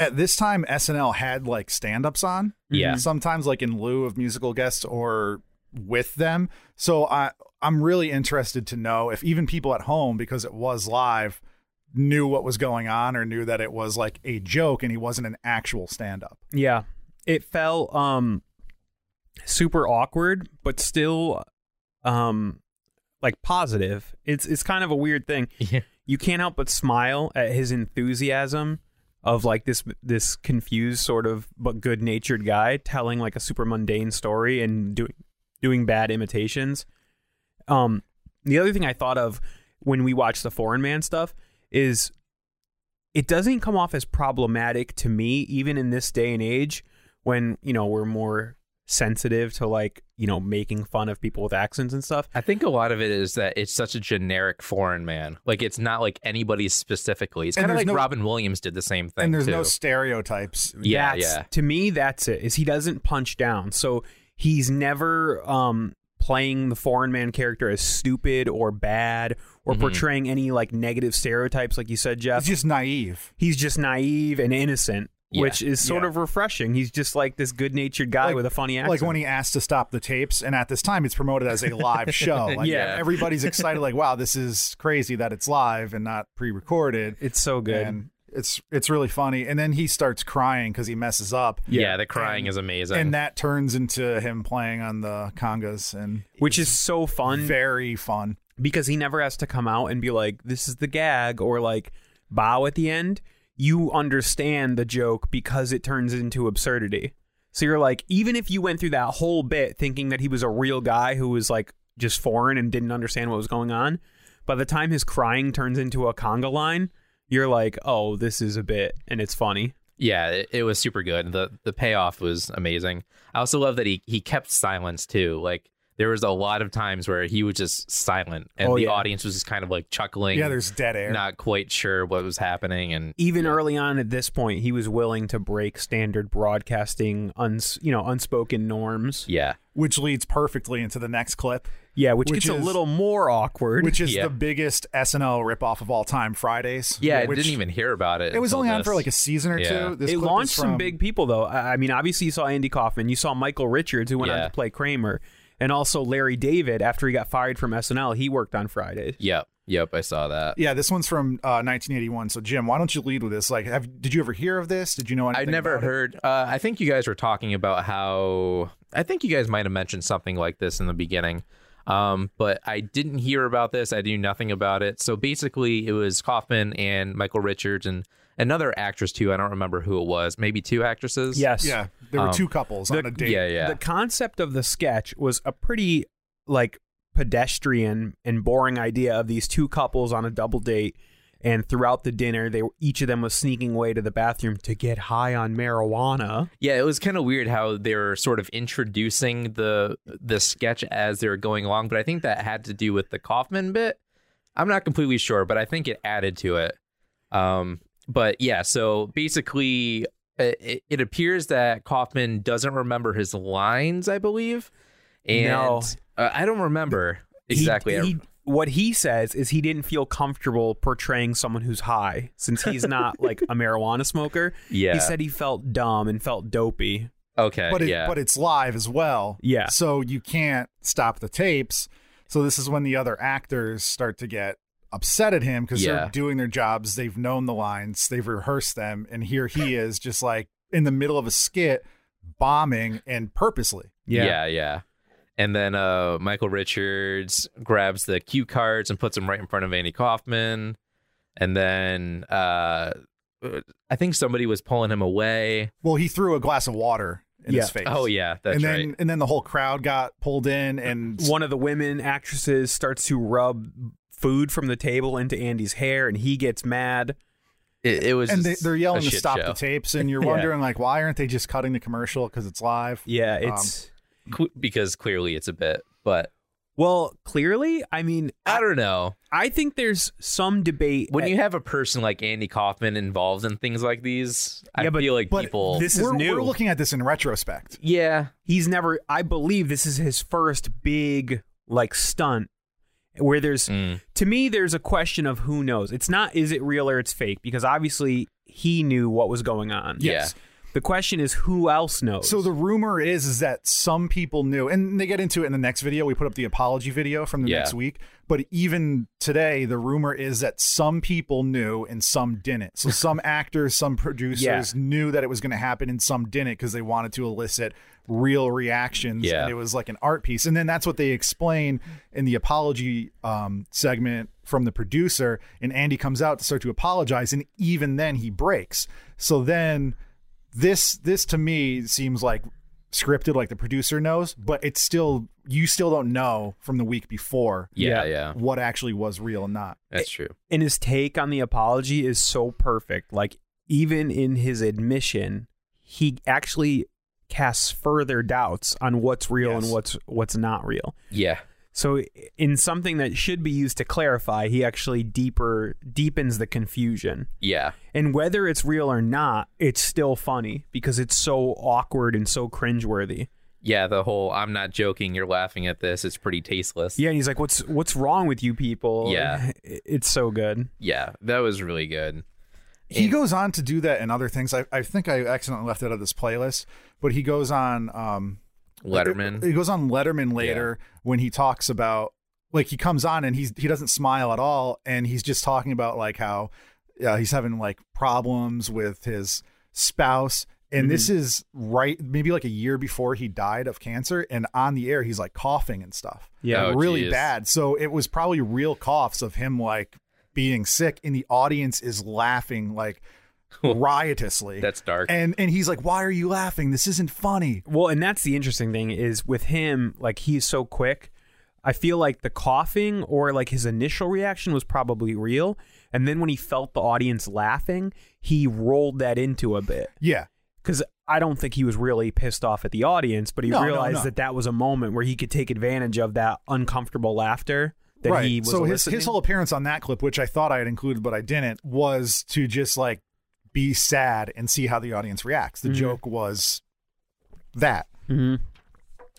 At this time, SNL had like stand ups on. Yeah. Sometimes like in lieu of musical guests or with them. So I I'm really interested to know if even people at home, because it was live, knew what was going on or knew that it was like a joke and he wasn't an actual stand up. Yeah. It felt um super awkward, but still um like positive. It's it's kind of a weird thing. Yeah. You can't help but smile at his enthusiasm of like this this confused sort of but good-natured guy telling like a super mundane story and doing doing bad imitations. Um the other thing I thought of when we watched the foreign man stuff is it doesn't come off as problematic to me even in this day and age when you know we're more sensitive to like you know making fun of people with accents and stuff I think a lot of it is that it's such a generic foreign man. Like it's not like anybody specifically. It's kind of like no- Robin Williams did the same thing and there's too. no stereotypes. yeah, That's- yeah. to me that's it is he doesn't punch down so he's never um playing the foreign man character as stupid or bad or Mhm. portraying any like negative stereotypes like you said jeff He's just naive. he's just naive and innocent Yeah. which is sort Yeah. of refreshing he's just like this good-natured guy Like- with a funny accent Like when he asked to stop the tapes, and at this time it's promoted as a live show. Like Yeah. everybody's excited, like, wow, this is crazy that it's live and not pre-recorded. it's so good And it's it's really funny. And then he starts crying because he messes up. yeah, the crying And- is amazing. And that turns into him playing on the congas and which is so fun very fun. Because he never has to come out and be like, "This is the gag" or like bow at the end. You understand the joke because it turns into absurdity. So you're like, even if you went through that whole bit thinking that he was a real guy who was like just foreign and didn't understand what was going on, by the time his crying turns into a conga line, you're like, "Oh, this is a bit," and it's funny. Yeah, it, it was super good. The the payoff was amazing. I also love that he he kept silence too. Like there was a lot of times where he was just silent and Oh, the yeah. audience was just kind of like chuckling. Yeah, there's dead air. not quite sure what was happening and Even early on at this point, he was willing to break standard broadcasting, uns, you know, unspoken norms. yeah. which leads perfectly into the next clip. Yeah, which, Which gets is- a little more awkward. which is Yeah. the biggest SNL ripoff of all time, Fridays. Yeah, I didn't even hear about it. It was until only on this. for like a season or Yeah. two. This it clip is launched some big people though. I I mean, obviously you saw Andy Kaufman, you saw Michael Richards who went on to play Kramer, and also Larry David after he got fired from SNL, he worked on Friday. Yep, yep, I saw that. Yeah, this one's from uh, 1981. So Jim, why don't you lead with this? Like, have did you ever hear of this? Did you know anything? I never about it? heard. Uh, I think you guys were talking about how. I think you guys might have mentioned something like this in the beginning, um, but I didn't hear about this. I knew nothing about it. So basically, it was Kaufman and Michael Richards and another actress too. I don't remember who it was. Maybe two actresses. Yes. Yeah, there were Um, two couples on a date. Yeah, yeah. The concept of the sketch was a pretty like pedestrian and boring idea of these two couples on a double date and throughout the dinner they were, each of them was sneaking away to the bathroom to get high on marijuana. Yeah, it was kind of weird how they were sort of introducing the the sketch as they were going along, but I think that had to do with the Kaufman bit. I'm not completely sure, but I think it added to it. Um, but yeah, so basically, it, it appears that Kaufman doesn't remember his lines, I believe, and No. uh, I don't remember He- exactly. he- what he says is he didn't feel comfortable portraying someone who's high since he's not like a marijuana smoker. yeah. He said he felt dumb and felt dopey. okay. but it, yeah. but it's live as well. Yeah. So you can't stop the tapes. So this is when the other actors start to get upset at him because Yeah. they're doing their jobs. They've known the lines. They've rehearsed them, and here he is, just like in the middle of a skit, bombing and purposely. Yeah. yeah, yeah. And then uh, Michael Richards grabs the cue cards and puts them right in front of Andy Kaufman. And then uh, I think somebody was pulling him away. Well, he threw a glass of water in Yeah. his face. Oh yeah, that's and then right. and then the whole crowd got pulled in, and One of the women actresses starts to rub food from the table into Andy's hair and he gets mad. It, it was and they, just they're yelling to stop show. the tapes, and you're Yeah. wondering like, why aren't they just cutting the commercial because it's live? Yeah, um, it's Cl- because clearly it's a bit. But well, clearly, I mean, I don't know. I think there's some debate When at- you have a person like Andy Kaufman involved in things like these, I Yeah, but- feel like But people. this is we're, new. we're looking at this in retrospect. yeah, he's never I believe this is his first big like stunt where there's Mm. to me there's a question of who knows. It's not is it real or it's fake because obviously he knew what was going on. Yes. The question is who else knows. So the rumor is is that some people knew, and they get into it in the next video. We put up the apology video from the Yeah. next week. But even today, the rumor is that some people knew and some didn't. So some actors, some producers Yeah. knew that it was going to happen, and some didn't because they wanted to elicit real reactions. Yeah. And it was like an art piece. And then that's what they explain in the apology um, segment from the producer. And Andy comes out to start to apologize, and even then he breaks. So then this this to me seems like scripted like the producer knows but it's still you still don't know from the week before yeah, Yeah. yeah. what actually was real and not That's true. and his take on the apology is so perfect. Like even in his admission, he actually casts further doubts on what's real Yes. and what's what's not real. Yeah, So in something that should be used to clarify, he actually deeper deepens the confusion. yeah. And whether it's real or not, it's still funny because it's so awkward and so cringeworthy. Yeah, the whole I'm not joking, you're laughing at this. It's pretty tasteless. Yeah, and he's like, "What's what's wrong with you people?" Yeah. It's so good. Yeah, that was really good. he And- goes on to do that and other things I, I think i accidentally left it out of this playlist but he goes on um Letterman. he goes on letterman later when he talks about like he comes on and he's he doesn't smile at all and he's just talking about like how uh, he's having like problems with his spouse and this is right maybe like a year before he died of cancer and on the air he's like coughing and stuff Yeah. Oh, really geez. bad so it was probably real coughs of him like being sick and the audience is laughing like riotously That's dark. and and he's like why are you laughing this isn't funny Well, and that's the interesting thing is with him, like he's so quick. I feel like the coughing or like his initial reaction was probably real, and then when he felt the audience laughing, he rolled that into a bit. yeah because I don't think he was really pissed off at the audience, but he No, no, realized no. that that was a moment where he could take advantage of that uncomfortable laughter that right. he was. so his his whole appearance on that clip, which I thought I had included but I didn't, was to just like be sad and see how the audience reacts. Mm-hmm. The joke was that. Mhm.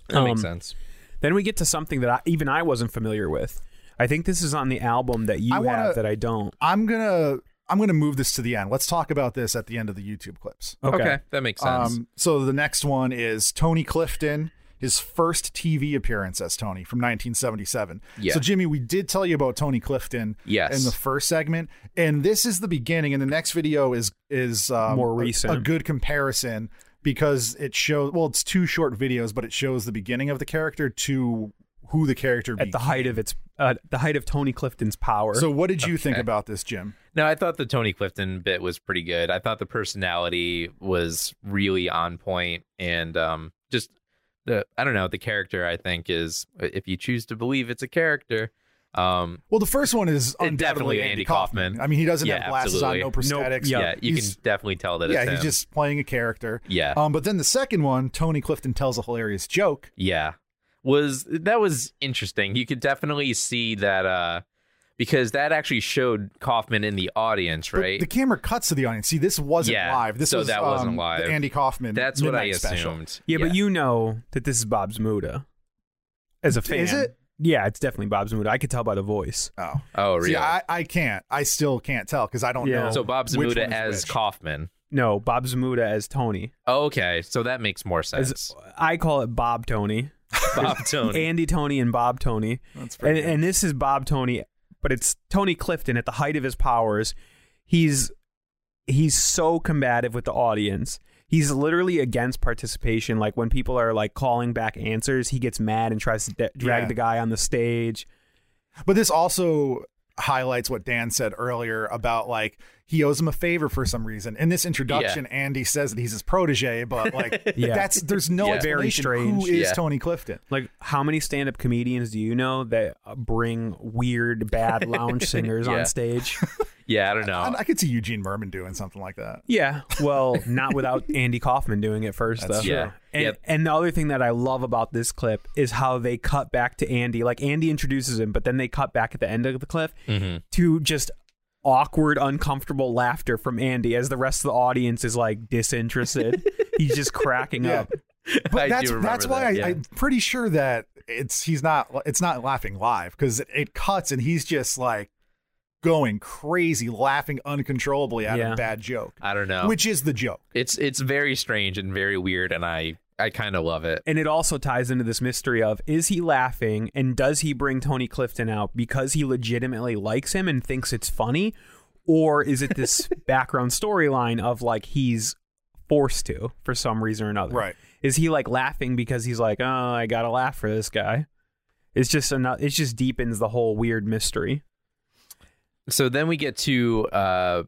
that makes um, sense. Then we get to something that I, even I wasn't familiar with. I think this is on the album that you I wanna- have that I don't. I'm gonna I'm gonna move this to the end. Let's talk about this at the end of the YouTube clips. Okay. that makes sense. Um, so the next one is Tony Clifton, his first TV appearance as Tony from 1977. Yeah. So Jimmy, we did tell you about Tony Clifton Yes. in the first segment, and this is the beginning. And the next video is is um, More recent. a, good comparison because it shows. Well, it's two short videos, but it shows the beginning of the character to who the character At the height of its, uh, the height of Tony Clifton's power. So what did you think about this, Jim? No, I thought the Tony Clifton bit was pretty good. I thought the personality was really on point, and um, just the I don't know the character. I think is if you choose to believe it's a character, um, Well, the first one is definitely Andy Andy Kaufman. Kaufman. I mean, he doesn't Yeah, have glasses on, no prosthetics. Nope. yeah, you He's- can definitely tell that. Yeah, he's just playing a character. yeah, Um, but then the second one, Tony Clifton tells a hilarious joke. yeah. Was that was interesting? You could definitely see that uh, because that actually showed Kaufman in the audience, But right? the camera cuts to the audience. See, this wasn't Yeah, live. This so was that wasn't um, live. Andy Kaufman. That's what I Midnight special. assumed. yeah, but you know that this is Bob Zmuda. As a fan, Is it? Yeah, it's definitely Bob Zmuda. I could tell by the voice. Oh, Oh, really? see, I, I can't. I still can't tell because I don't Yeah. know. so Bob which Zmuda as which. Kaufman. No, Bob Zmuda as Tony. Oh, okay, so that makes more sense. As, I call it Bob Tony. Bob Tony. Andy Tony and Bob Tony. That's And, pretty good. and this is Bob Tony, but it's Tony Clifton at the height of his powers. He's he's so combative with the audience. He's literally against participation. Like when people are like calling back answers, he gets mad and tries to de- drag Yeah. the guy on the stage. But this also highlights what Dan said earlier about like he owes him a favor for some reason. In this introduction, Andy says that he's his protege, but like Yeah. that's there's no Yeah. Very strange. who is Yeah. Tony Clifton. Like how many stand-up comedians do you know that uh, bring weird, bad lounge singers Yeah. on stage? yeah, I don't know. I, I could see Eugene Mirman doing something like that. Yeah, well, not without Andy Kaufman doing it first, That's though. true. Yeah. And, Yep. and the other thing that I love about this clip is how they cut back to Andy. Like Andy introduces him, but then they cut back at the end of the clip Mm-hmm. to just awkward, uncomfortable laughter from Andy as the rest of the audience is like disinterested. He's just cracking Yeah. up. But I that's that's why that, I, yeah. I'm pretty sure that it's he's not it's not laughing live because it, it cuts and he's just like going crazy, laughing uncontrollably at Yeah. a bad joke, I don't know. which is the joke. it's it's very strange and very weird, and I I kind of love it. And it also ties into this mystery of is he laughing and does he bring Tony Clifton out because he legitimately likes him and thinks it's funny? Or is it this background storyline of like he's forced to for some reason or another? Right. Is he like laughing because he's like, oh, I gotta laugh for this guy? It's just enough. It just deepens the whole weird mystery. So then we get to uh,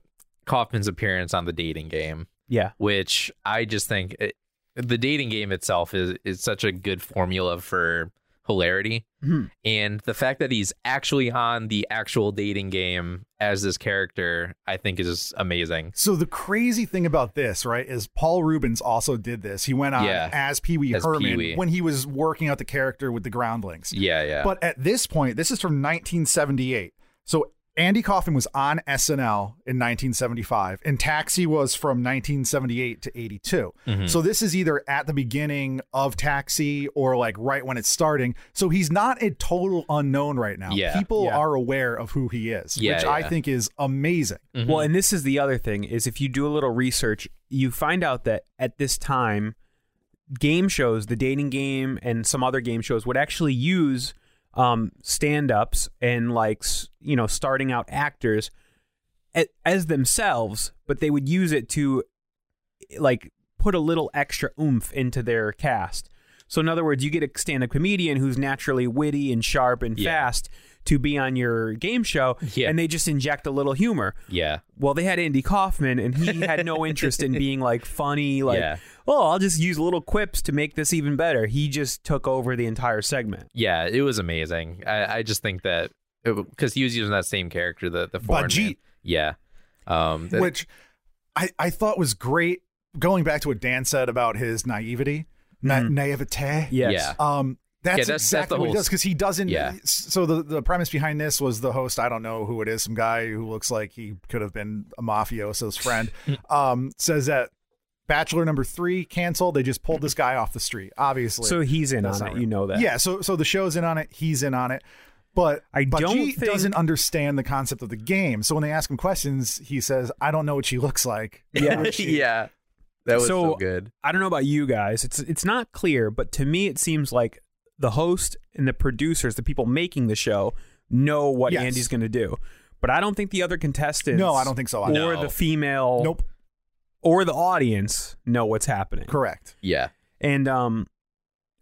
Kaufman's appearance on the dating game, Yeah. which I just think it, the dating game itself is is such a good formula for hilarity, Mhm. and the fact that he's actually on the actual dating game as this character, I think is amazing. So the crazy thing about this, right, is Paul Reubens also did this. He went on Yeah. as Pee Wee Herman Pee-wee. when he was working out the character with the Groundlings. Yeah, yeah. But at this point, this is from 1978. So Andy Kaufman was on SNL in 1975, and Taxi was from 1978 to 82. Mm-hmm. So this is either at the beginning of Taxi or like right when it's starting. So he's not a total unknown right now. Yeah. People Yeah. are aware of who he is, Yeah, which I think is amazing. Mm-hmm. Well, and this is the other thing is if you do a little research, you find out that at this time, game shows, the dating game and some other game shows would actually use um, stand-ups and like you know starting out actors as themselves, but they would use it to like put a little extra oomph into their cast. So in other words, you get a stand-up comedian who's naturally witty and sharp and Yeah. fast to be on your game show, Yeah. and they just inject a little humor. yeah. Well, they had Andy Kaufman, and he had no interest in being like funny, like, Yeah. oh, I'll just use little quips to make this even better. He just took over the entire segment. Yeah, it was amazing. I, I just think that because he was using that same character, the the foreign Bajit. man. Yeah. Um. that- which I, I thought was great. Going back to what Dan said about his naivety, na- naivete. Yes. Yeah. Um, that's, Yeah, that's- that's exactly the what he does because he doesn't. Yeah. So the the premise behind this was the host. I don't know who it is. Some guy who looks like he could have been a mafioso's friend. um, says that Bachelor number three canceled. They just pulled this guy off the street. Obviously, So he's in That's on it. real. You know that. Yeah, so so the show's in on it. He's in on it. But I but don't G think- doesn't understand the concept of the game. So when they ask him questions, he says, "I don't know what she looks like." Yeah. yeah. That was so, So- good. I don't know about you guys. It's it's not clear, but to me it seems like the host and the producers, the people making the show, know what Yes. Andy's going to do. But I don't think the other contestants No, I don't think so. or either. No. the female Nope. or the audience know what's happening. Correct. Yeah. And um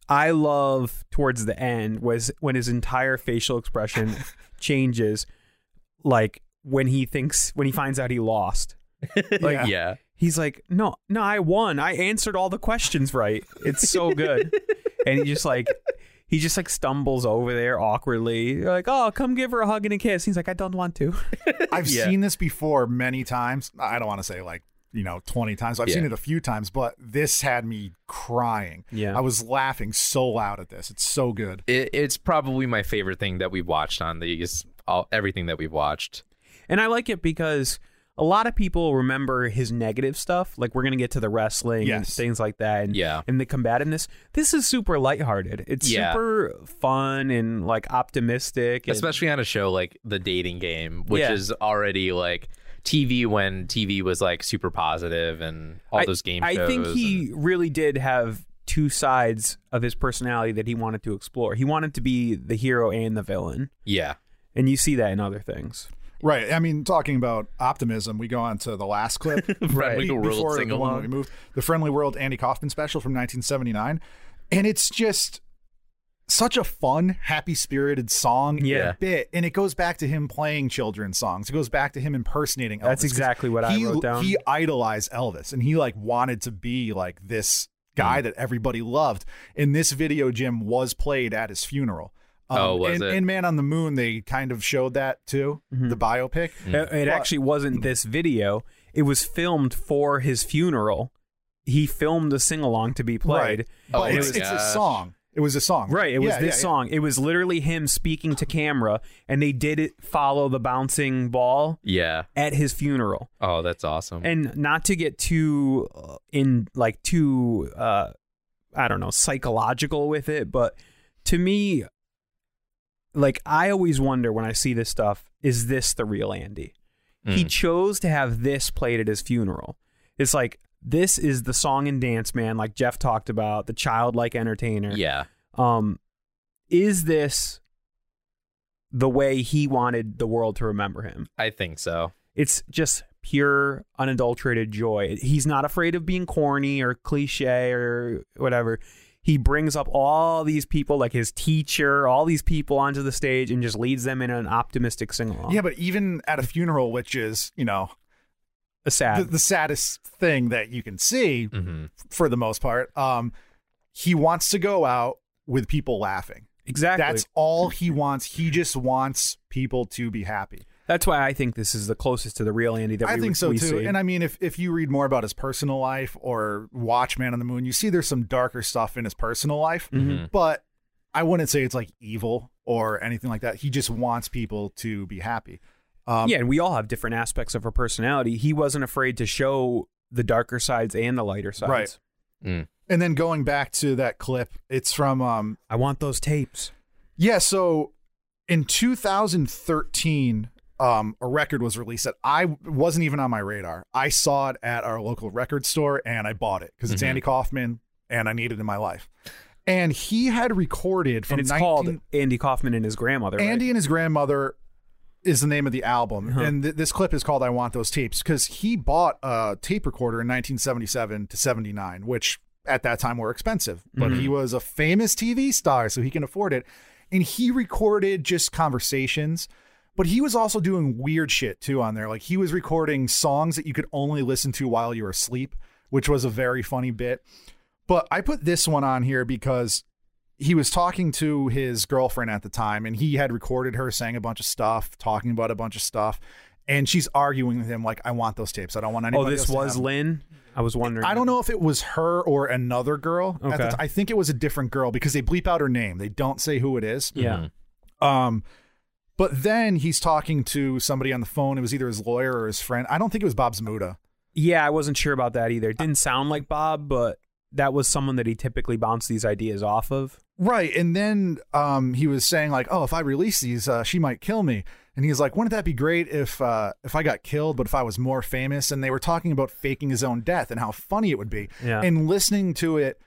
I love towards the end was when his entire facial expression changes like when he thinks when he finds out he lost. Like, yeah. He's like, "No, no, I won. I answered all the questions right. It's so good." and he just like he just like stumbles over there awkwardly. You're like, "Oh, come give her a hug and a kiss." He's like, "I don't want to." I've Yeah. seen this before many times. I don't want to say like, you know, 20 times. I've Yeah. seen it a few times, but this had me crying. Yeah. I was laughing so loud at this. It's so good. It, it's probably my favorite thing that we've watched on these. All everything that we've watched. And I like it because a lot of people remember his negative stuff. Like we're gonna get to the wrestling and things like that, and Yeah. and the combativeness. This is super lighthearted. It's Yeah. super fun and like optimistic. and- especially on a show like the dating game which Yeah. is already like tv when tv was like super positive and all I- those game I think and- he really did have two sides of his personality that he wanted to explore. He wanted to be the hero and the villain, yeah and you see that in other things. Right. I mean, talking about optimism, we go on to the last clip. Be- World before the one we moved, the Friendly World Andy Kaufman special from 1979, and it's just such a fun, happy-spirited song Yeah. bit, and it goes back to him playing children's songs. It goes back to him impersonating. Elvis, That's exactly what I he, wrote down. He idolized Elvis, and he like wanted to be like this guy hmm. that everybody loved. And this video, Jim, was played at his funeral. Um, Oh, was and, it? and Man on the Moon, they kind of showed that too, Mm-hmm. the biopic. It, it actually wasn't this video. It was filmed for his funeral. He filmed a sing along to be played. Right. Oh But my it's, it's a song. It was a song. Right, it was Yeah, this yeah, song. It was literally him speaking to camera, and they did it follow the bouncing ball yeah at his funeral. oh that's awesome And not to get too uh, in like too uh I don't know, psychological with it, but to me like I always wonder when I see this stuff, is this the real Andy? He Mm. chose to have this played at his funeral. It's like this is the song and dance man like Jeff talked about, the childlike entertainer. yeah Um is this the way he wanted the world to remember him? i think so It's just pure, unadulterated joy. He's not afraid of being corny or cliche or whatever. He brings up all these people, like his teacher, all these people onto the stage and just leads them in an optimistic sing along. Yeah, but even at a funeral, which is, you know, a the, sad. the saddest thing that you can see hmm for the most part, um, he wants to go out with people laughing. exactly. That's all he wants. He just wants people to be happy. That's why I think this is the closest to the real Andy that I we, think so we too. see. And I mean, if if you read more about his personal life or watch Man on the Moon, you see there's some darker stuff in his personal life. Mm-hmm. But I wouldn't say it's like evil or anything like that. He just wants people to be happy. Um, yeah, and we all have different aspects of our personality. He wasn't afraid to show the darker sides and the lighter sides. Right. Mm. And then going back to that clip, it's from um, I want those tapes. Yeah, so in 2013, um, a record was released that I wasn't even on my radar. I saw it at our local record store and I bought it because it's Mm-hmm. Andy Kaufman and I need it in my life. And he had recorded from and it's 19 called Andy Kaufman and his grandmother. right? Andy and his grandmother is the name of the album. Uh-huh. And th- this clip is called I Want Those Tapes because he bought a tape recorder in 1977 to 79, which at that time were expensive. But Mm-hmm. he was a famous TV star, so he can afford it. And he recorded just conversations. But he was also doing weird shit too on there. Like he was recording songs that you could only listen to while you were asleep, which was a very funny bit. But I put this one on here because he was talking to his girlfriend at the time and he had recorded her saying a bunch of stuff, talking about a bunch of stuff. And she's arguing with him like, I want those tapes. I don't want oh, anybody this else was have. Lynn. I was wondering. I don't know if it was her or another girl. at the Okay. t- I think it was a different girl because they bleep out her name. They don't say who it is. Yeah. Um, but then he's talking to somebody on the phone. It was either his lawyer or his friend. I don't think it was Bob Zmuda. Yeah, I wasn't sure about that either. It didn't sound like Bob, but that was someone that he typically bounced these ideas off of. Right. And then um, he was saying like, "Oh, if I release these, uh, she might kill me." And he's like, "Wouldn't that be great if uh, if I got killed, but if I was more famous?" And they were talking about faking his own death and how funny it would be. Yeah. And listening to it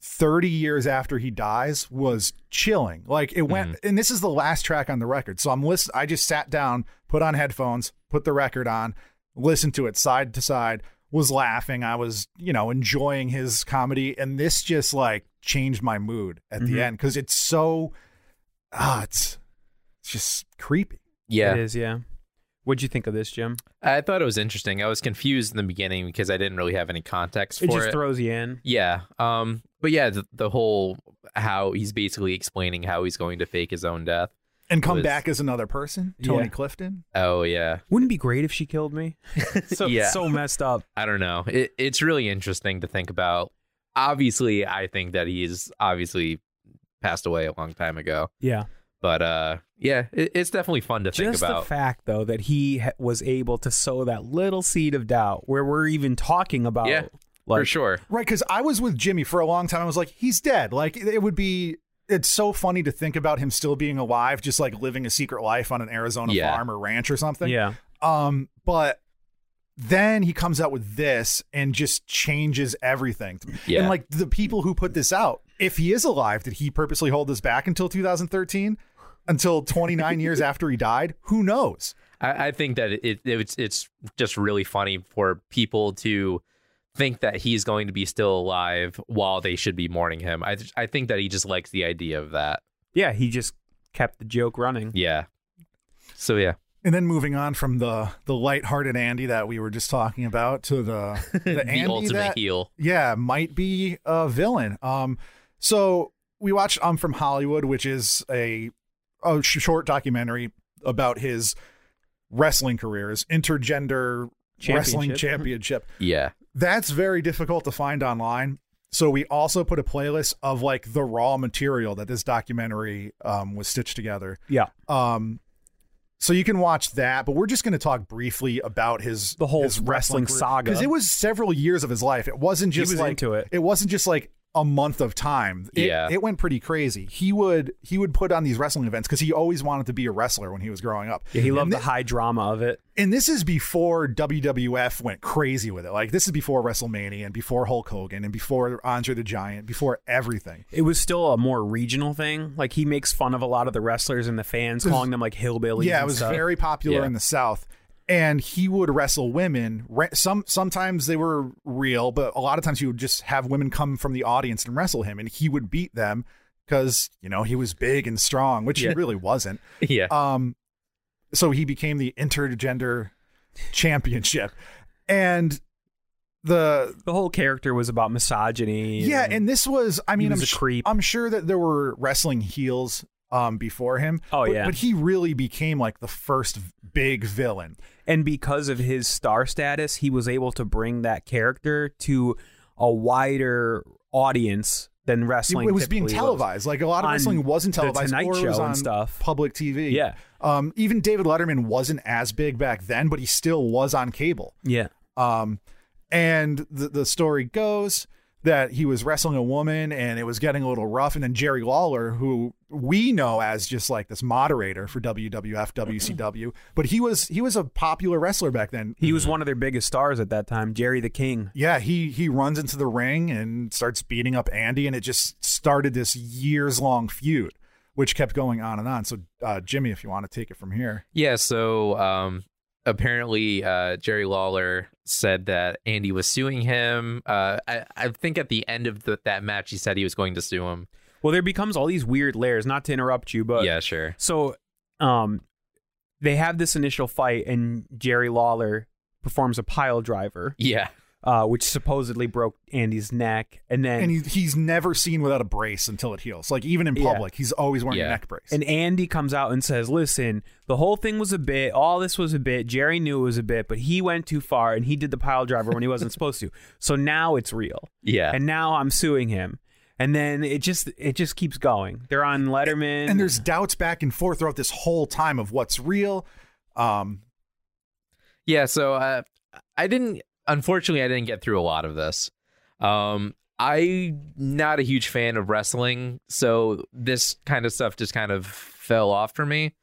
30 years after he dies was chilling. Like it went and this is the last track on the record. So I'm listen I just sat down, put on headphones, put the record on, listened to it side to side, was laughing. I was, you know, enjoying his comedy and this just like changed my mood at the end cuz it's so ah it's it's just creepy. Yeah. It is, yeah. What'd you think of this, Jim? I thought it was interesting. I was confused in the beginning because I didn't really have any context It for just it. throws you in. yeah. Um. But yeah, the, the whole how he's basically explaining how he's going to fake his own death. And come Was- back as another person, Tony Yeah. Clifton. Oh yeah. Wouldn't it be great if she killed me? so Yeah. so messed up. I don't know. It, it's really interesting to think about. Obviously, I think that he's obviously passed away a long time ago. Yeah. But uh, yeah, it, it's definitely fun to think Just about. the fact, though, that he ha- was able to sow that little seed of doubt, where we're even talking about, Yeah, like, for sure. Right, because I was with Jimmy for a long time. I was like, he's dead. Like it would be. It's so funny to think about him still being alive, just like living a secret life on an Arizona Yeah. farm or ranch or something. Yeah, Um, but then he comes out with this and just changes everything. Yeah. And like the people who put this out, if he is alive, did he purposely hold this back until 2013? Until 29 years after he died? Who knows? I, I think that it, it's it's just really funny for people to think that he's going to be still alive while they should be mourning him. I I think that he just likes the idea of that. yeah. He just kept the joke running. Yeah. So yeah. And then moving on from the the lighthearted Andy that we were just talking about to the the, The, Andy ultimate that, heel. yeah, might be a villain. Um, so we watched I'm from Hollywood, which is a a sh- short documentary about his wrestling career, his intergender wrestling Championship. championship. Yeah. That's very difficult to find online. So we also put a playlist of like the raw material that this documentary um, was stitched together. Yeah, Um, so you can watch that, but we're just going to talk briefly about his The whole wrestling saga. because it was several years of his life. It wasn't just was like into it. It wasn't just like a month of time. It, Yeah. it went pretty crazy. He would he would put on these wrestling events because he always wanted to be a wrestler when he was growing up. yeah. He loved and the high drama of it. and this is before WWF went crazy with it. Like this is before WrestleMania and before Hulk Hogan and before Andre the Giant, before everything. It was still a more regional thing. Like he makes fun of a lot of the wrestlers and the fans, calling them like hillbillies. Yeah, it was stuff. very popular Yeah. in the South. And he would wrestle women. Some sometimes they were real, but a lot of times he would just have women come from the audience and wrestle him, and he would beat them because you know he was big and strong, which Yeah. he really wasn't. Yeah. Um, so he became the intergender championship, and the The whole character was about misogyny. yeah, and this was I mean was I'm a sh- creep. I'm sure that there were wrestling heels um before him. Oh, but, yeah. but he really became like the first big villain. and because of his star status, he was able to bring that character to a wider audience than wrestling. it was being televised. Like a lot of On wrestling wasn't The televised Tonight or it was Show on and stuff. public TV. Yeah. Um, even David Letterman wasn't as big back then, but he still was on cable. Yeah, Um, and the the story goes that he was wrestling a woman and it was getting a little rough. And then Jerry Lawler, who we know as just like this moderator for WWF, WCW, but he was he was a popular wrestler back then. he was one of their biggest stars at that time, Jerry the King. Yeah, he he runs into the ring and starts beating up Andy, and it just started this years long feud, which kept going on and on. So, uh, Jimmy, if you want to take it from here, Yeah, so um, apparently uh, Jerry Lawler said that Andy was suing him. Uh, I, I think at the end of the, that match, he said he was going to sue him. Well, there becomes all these weird layers. Not to interrupt you, but yeah, sure. So, um, they have this initial fight, and Jerry Lawler performs a pile driver, Yeah, uh, which supposedly broke Andy's neck, and then and he, he's never seen without a brace until it heals. Like even in Yeah. public, he's always wearing a neck brace. And Andy comes out and says, "Listen, the whole thing was a bit. All this was a bit. Jerry knew it was a bit, but he went too far and he did the pile driver when he wasn't supposed to. So now it's real. yeah. And now I'm suing him. And then it just it just keeps going. They're on Letterman. and there's doubts back and forth throughout this whole time of what's real. Um, Yeah, so uh, I didn't unfortunately, I didn't get through a lot of this. Um, I'm not a huge fan of wrestling, so this kind of stuff just kind of fell off for me.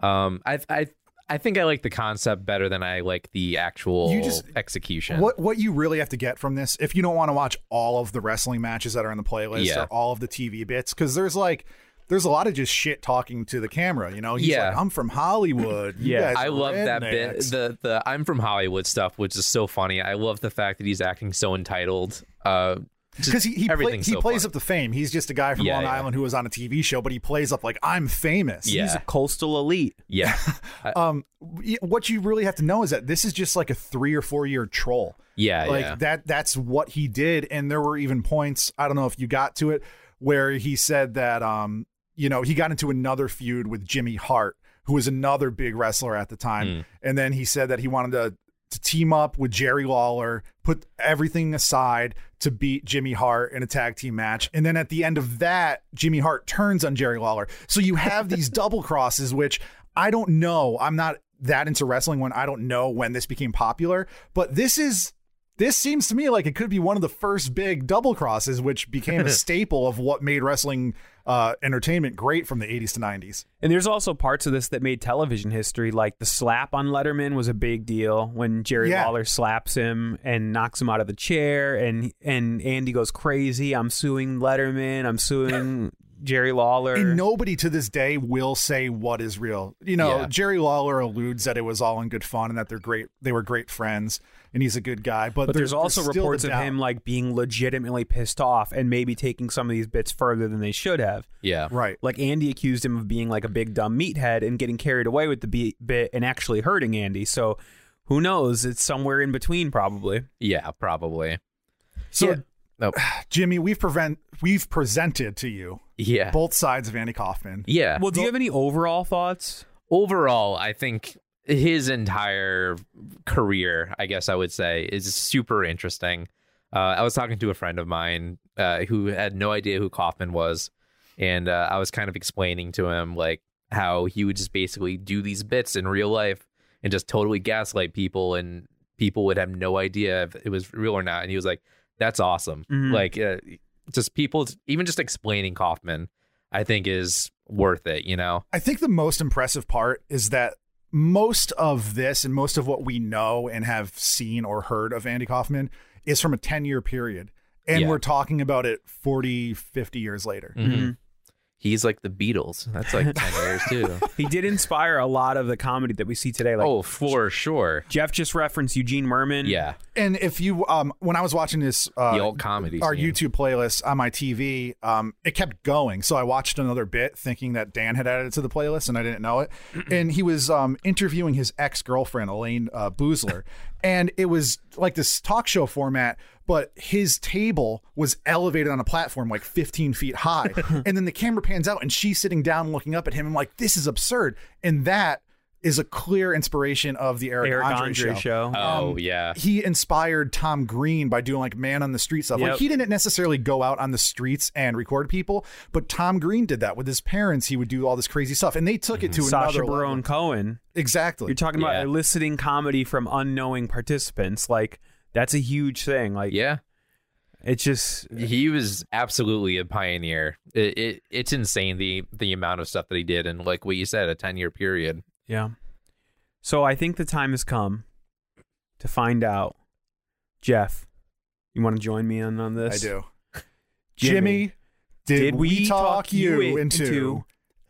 Um, I I I think I like the concept better than I like the actual You just- execution. What what you really have to get from this, if you don't want to watch all of the wrestling matches that are in the playlist Yeah. or all of the TV bits, because there's like there's a lot of just shit talking to the camera. You know, he's Yeah. like, I'm from Hollywood. You Yeah. I love that bit. The the I'm from Hollywood stuff, which is so funny. I love the fact that he's acting so entitled. Uh, because he he, play, everything's he so plays funny. up the fame. He's just a guy from Yeah, Long yeah. Island who was on a TV show, but he plays up like I'm famous. Yeah. He's a coastal elite. Yeah, Um, what you really have to know is that this is just like a three or four year troll. yeah, like yeah. that that's what he did and there were even points i don't know if you got to it where he said that um you know he got into another feud with jimmy hart who was another big wrestler at the time. Hmm. and then he said that he wanted to to team up with jerry lawler put everything aside to beat jimmy hart in a tag team match. And then at the end of that jimmy hart turns on jerry lawler. So you have these double crosses which i don't know. I'm not that into wrestling when i don't know when this became popular. But this is this seems to me like it could be one of the first big double crosses, which became a staple of what made wrestling uh, entertainment great from the 80s to 90s. And there's also parts of this that made television history, like the slap on Letterman was a big deal when Jerry Yeah. Lawler slaps him and knocks him out of the chair, and and Andy goes crazy. I'm suing Letterman. I'm suing Jerry Lawler. And nobody to this day will say what is real. You know, Yeah. Jerry Lawler alludes that it was all in good fun and that they're great. They were great friends, and he's a good guy. But, but there's, also still the reports of doubt. him like being legitimately pissed off and maybe taking some of these bits further than they should have. yeah, right. Like Andy accused him of being like a big dumb meathead and getting carried away with the be- bit and actually hurting Andy. So who knows? It's somewhere in between, probably. yeah, probably. So, Yeah. Oh, Jimmy, we've prevent we've presented to you yeah, both sides of Andy Kaufman. yeah. Well, do you have any overall thoughts? overall, I think his entire career, I guess I would say, is super interesting. Uh, I was talking to a friend of mine uh, who had no idea who Kaufman was, and uh, I was kind of explaining to him like how he would just basically do these bits in real life and just totally gaslight people, and people would have no idea if it was real or not. And he was like, "That's awesome!" Mhm. Like, uh, just people, even just explaining Kaufman, I think is worth it. You know? I think the most impressive part is that most of this and most of what we know and have seen or heard of Andy Kaufman is from a 10 year period. And Yeah. we're talking about it 40, 50 years later. Mhm. He's like the Beatles. That's like 10 years too. He did inspire a lot of the comedy that we see today. Like oh, for sure. Jeff just referenced Eugene Mirman. Yeah. And if you, um, when I was watching this, uh, The old comedy our scene. YouTube playlist on my TV, um, it kept going. So I watched another bit thinking that Dan had added it to the playlist and I didn't know it. and he was um, interviewing his ex girlfriend, Elaine uh, Boosler. and it was like this talk show format, but his table was elevated on a platform like 15 feet high. and then the camera pans out and she's sitting down looking up at him. I'm like, this is absurd. And that is a clear inspiration of the Eric, Eric Andre, Andre show show. Oh, Um, yeah. he inspired Tom Green by doing like man on the street stuff. Like he didn't necessarily go out on the streets and record people, but Tom Green did that with his parents. He would do all this crazy stuff, and they took it to Sacha another Baron level. Cohen. Exactly. You're talking Yeah. about eliciting comedy from unknowing participants. Like that's a huge thing. Like Yeah. it's just He was absolutely a pioneer. It, it it's insane the the amount of stuff that he did in like what you said a 10 year period. Yeah. So I think the time has come to find out. Jeff, you want to join me in on this? I do. Jimmy, Jimmy, did, we talk you into, into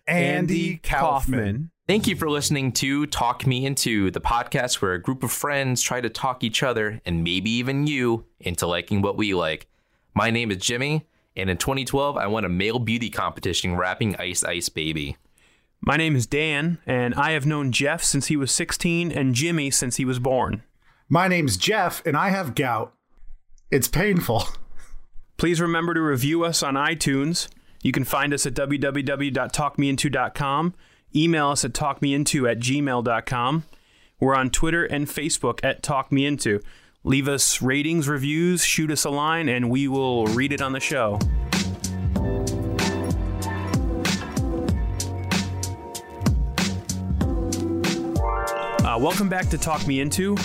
Andy Kaufman? Thank you for listening to Talk Me Into, the podcast where a group of friends try to talk each other and maybe even you into liking what we like. My name is Jimmy, and in 2012, I won a male beauty competition rapping Ice Ice Baby. My name is Dan, and I have known Jeff since he was 16 and Jimmy since he was born. My name's Jeff, and I have gout. It's painful. Please remember to review us on iTunes. You can find us at www.talkmeinto.com. Email us at talkmeinto at gmail.com. We're on Twitter and Facebook at talkmeinto. Leave us ratings, reviews, shoot us a line, and we will read it on the show. Uh, welcome back to Talk Me Into.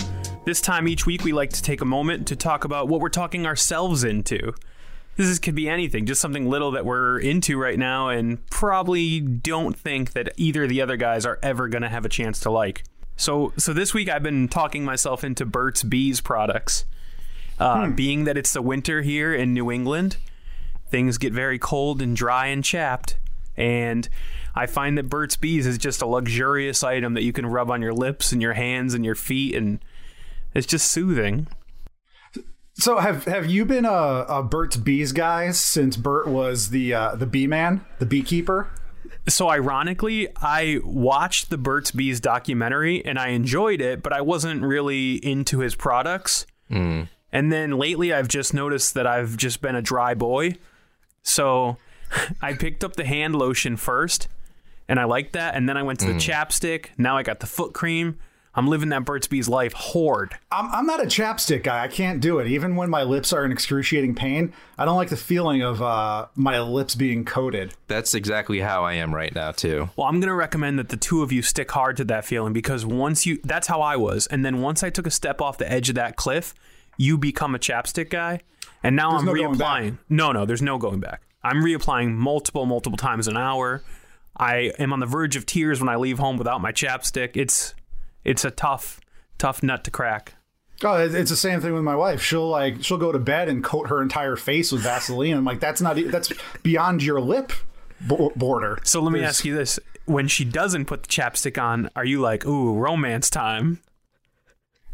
This time each week, we like to take a moment to talk about what we're talking ourselves into. This is, could be anything, just something little that we're into right now, and probably don't think that either of the other guys are ever going to have a chance to like. So, so this week I've been talking myself into Burt's Bees products. Uh, Being that it's the winter here in New England, things get very cold and dry and chapped. And I find that Burt's Bees is just a luxurious item that you can rub on your lips and your hands and your feet, and it's just soothing. So have have you been a, a Burt's Bees guy since Burt was the uh, the bee man, the beekeeper? So ironically, I watched the Burt's Bees documentary and I enjoyed it, but I wasn't really into his products. And then lately, I've just noticed that I've just been a dry boy. So I picked up the hand lotion first, and I liked that. And then I went to the chapstick. Now I got the foot cream. I'm living that Burt's Bees life horde. I'm, I'm not a chapstick guy. I can't do it. Even when my lips are in excruciating pain, I don't like the feeling of uh, my lips being coated. That's exactly how I am right now too. Well, I'm going to recommend that the two of you stick hard to that feeling because once you, that's how I was. And then once I took a step off the edge of that cliff, you become a chapstick guy. And now I'm no reapplying. No, no, there's no going back. I'm reapplying multiple, multiple times an hour. I am on the verge of tears when I leave home without my chapstick. It's, it's a tough, tough nut to crack. Oh, it's the same thing with my wife. She'll like she'll go to bed and coat her entire face with Vaseline. I'm like, that's not that's beyond your lip border. So let me There's- ask you this: When she doesn't put the chapstick on, are you like, "Ooh, romance time"?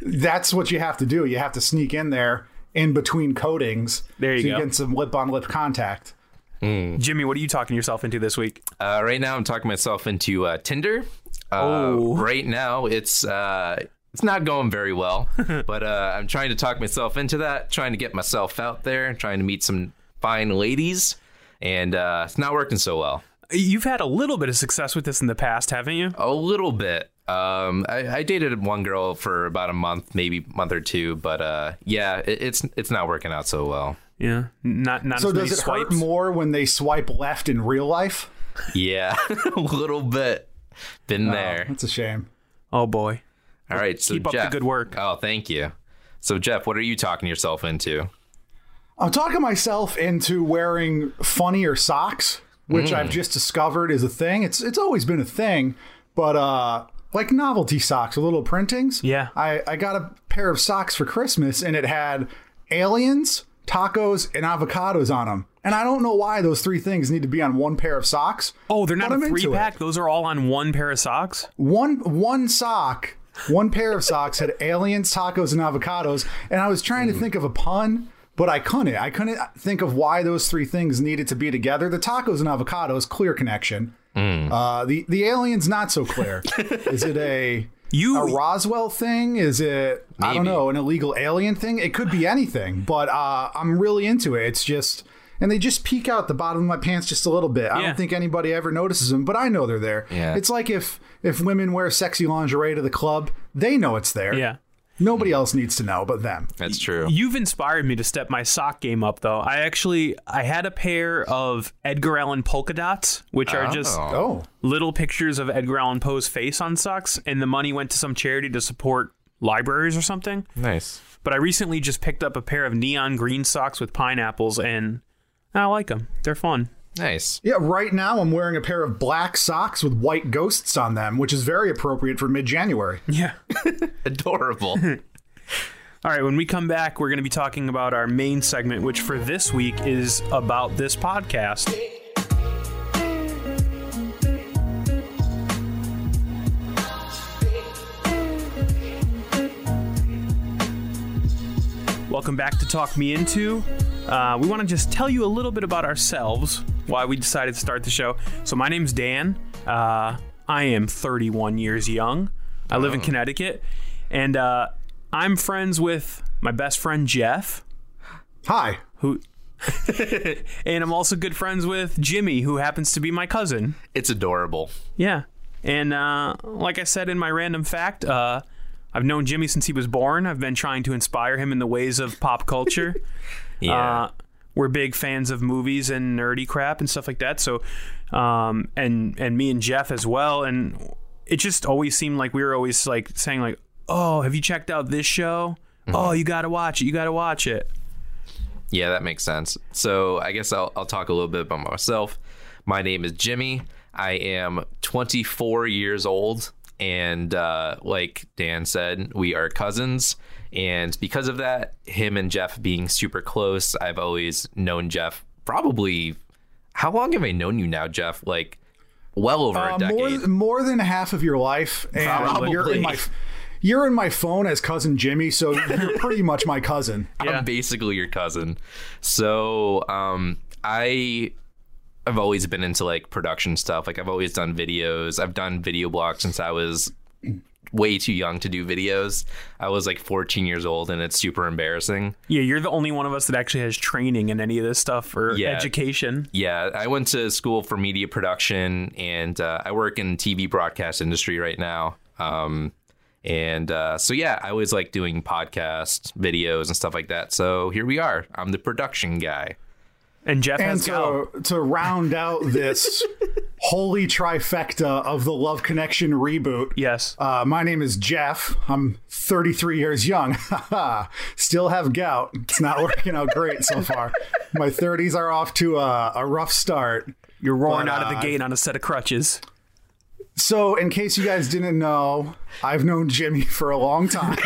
That's what you have to do. You have to sneak in there in between coatings. There you so go. You get some lip on lip contact. Jimmy, what are you talking yourself into this week? Uh, right now, I'm talking myself into uh, Tinder. Uh, Oh. Right now, it's uh, it's not going very well, but uh, I'm trying to talk myself into that, trying to get myself out there, trying to meet some fine ladies, and uh, it's not working so well. You've had a little bit of success with this in the past, haven't you? A little bit. Um, I, I dated one girl for about a month, maybe month or two, but uh, yeah, it, it's it's not working out so well. Yeah, not not So as many does it swipes. hurt more when they swipe left in real life? Yeah, a little bit. Been there. That's a shame. Oh boy, All right, so keep up the Jeff- good work. Oh, thank you. So Jeff, what are you talking yourself into? I'm talking myself into wearing funnier socks, which Mm. I've just discovered is a thing. It's it's always been a thing, but uh like novelty socks with little printings. Yeah. I, I got a pair of socks for Christmas and it had aliens, tacos, and avocados on them. And I don't know why those three things need to be on one pair of socks. Oh, they're not a a I'm into three it. pack. Those are all on one pair of socks. one one sock, one pair of socks had aliens, tacos, and avocados, and I was trying to think of a pun, but I couldn't. I couldn't think of why those three things needed to be together. The tacos and avocados, clear connection. Uh, the the aliens, not so clear. Is it a You a Roswell thing? Is it I don't know an illegal alien thing? It could be anything, but uh, I'm really into it. It's just. And they just peek out the bottom of my pants just a little bit. I Yeah. don't think anybody ever notices them, but I know they're there. Yeah. It's like if if women wear sexy lingerie to the club, they know it's there. yeah. Nobody else needs to know but them. That's true. You've inspired me to step my sock game up, though. I actually I had a pair of Edgar Allan polka dots, which are just oh. oh. little pictures of Edgar Allan Poe's face on socks, and the money went to some charity to support libraries or something. Nice. But I recently just picked up a pair of neon green socks with pineapples, and I like them. They're fun. Nice. Yeah, right now I'm wearing a pair of black socks with white ghosts on them, which is very appropriate for mid-January. Yeah. Adorable. All right, when we come back, we're going to be talking about our main segment, which for this week is about this podcast. Welcome back to Talk Me Into. Uh, we want to just tell you a little bit about ourselves, why we decided to start the show. So, my name's Dan. Uh, I am 31 years young. I live in Connecticut. And uh, I'm friends with my best friend, Jeff, Hi. who. and I'm also good friends with Jimmy, who happens to be my cousin. it's adorable. Yeah. And uh, like I said in my random fact, uh, I've known Jimmy since he was born. I've been trying to inspire him in the ways of pop culture. Yeah. Uh, we're big fans of movies and nerdy crap and stuff like that. So, um, and and me and Jeff as well. And it just always seemed like we were always like saying like, "Oh, have you checked out this show? Oh, you got to watch it. You got to watch it." Yeah, that makes sense. So I guess I'll, I'll talk a little bit about myself. My name is Jimmy. I am 24 years old. And uh, like Dan said, we are cousins. And because of that, him and Jeff being super close, I've always known Jeff probably. How long have I known you now, Jeff? Like, well over Uh, a decade. more, more than half of your life, and Probably. you're in my you're in my phone as cousin Jimmy, so you're pretty much my cousin. Yeah. I'm basically your cousin. So um, I have always been into like production stuff. Like I've always done videos. I've done video blogs since I was way too young to do videos. I was like 14 years old, and it's super embarrassing. Yeah, you're the only one of us that actually has training in any of this stuff or Yeah. education. Yeah, I went to school for media production, and uh, I work in TV broadcast industry right now. Um, and uh, so yeah, I was like doing podcast videos and stuff like that. So here we are. I'm the production guy. And Jeff And go. to, to round out this holy trifecta of the Love Connection reboot, Yes. uh, my name is Jeff. I'm 33 years young. Still have gout. It's not working out great so far. My 30s are off to a, a rough start. You're roaring but, out of the uh, gate on a set of crutches. So, in case you guys didn't know, I've known Jimmy for a long time.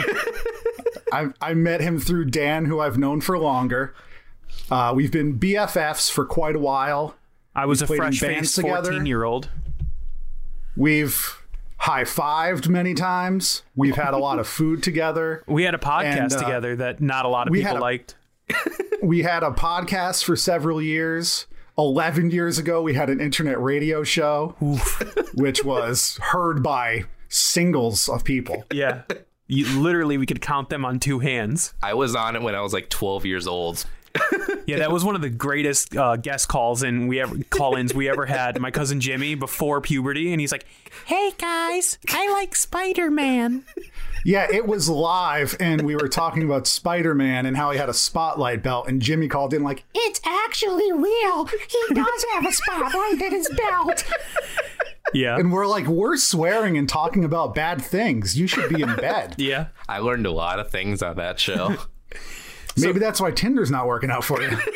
I, I met him through Dan, who I've known for longer. Uh, we've been BFFs for quite a while. I was a played in fresh bands faced together. 14 year old. We've high fived many times. We've had a lot of food together. We had a podcast And, uh, together that not a lot of we people a- liked. We had a podcast for several years. 11 years ago, we had an internet radio show, which was heard by singles of people. Yeah. You, literally, we could count them on two hands. I was on it when I was like 12 years old. Yeah, that was one of the greatest uh, guest calls and we ever call-ins we ever had. My cousin Jimmy before puberty, and he's like, "Hey guys, I like Spider-Man." Yeah, it was live, and we were talking about Spider Man and how he had a spotlight belt, and Jimmy called in like, It's actually real. He does have a spotlight in his belt. Yeah, and we're like, we're swearing and talking about bad things. You should be in bed. yeah. I learned a lot of things on that show. Maybe that's why Tinder's not working out for you.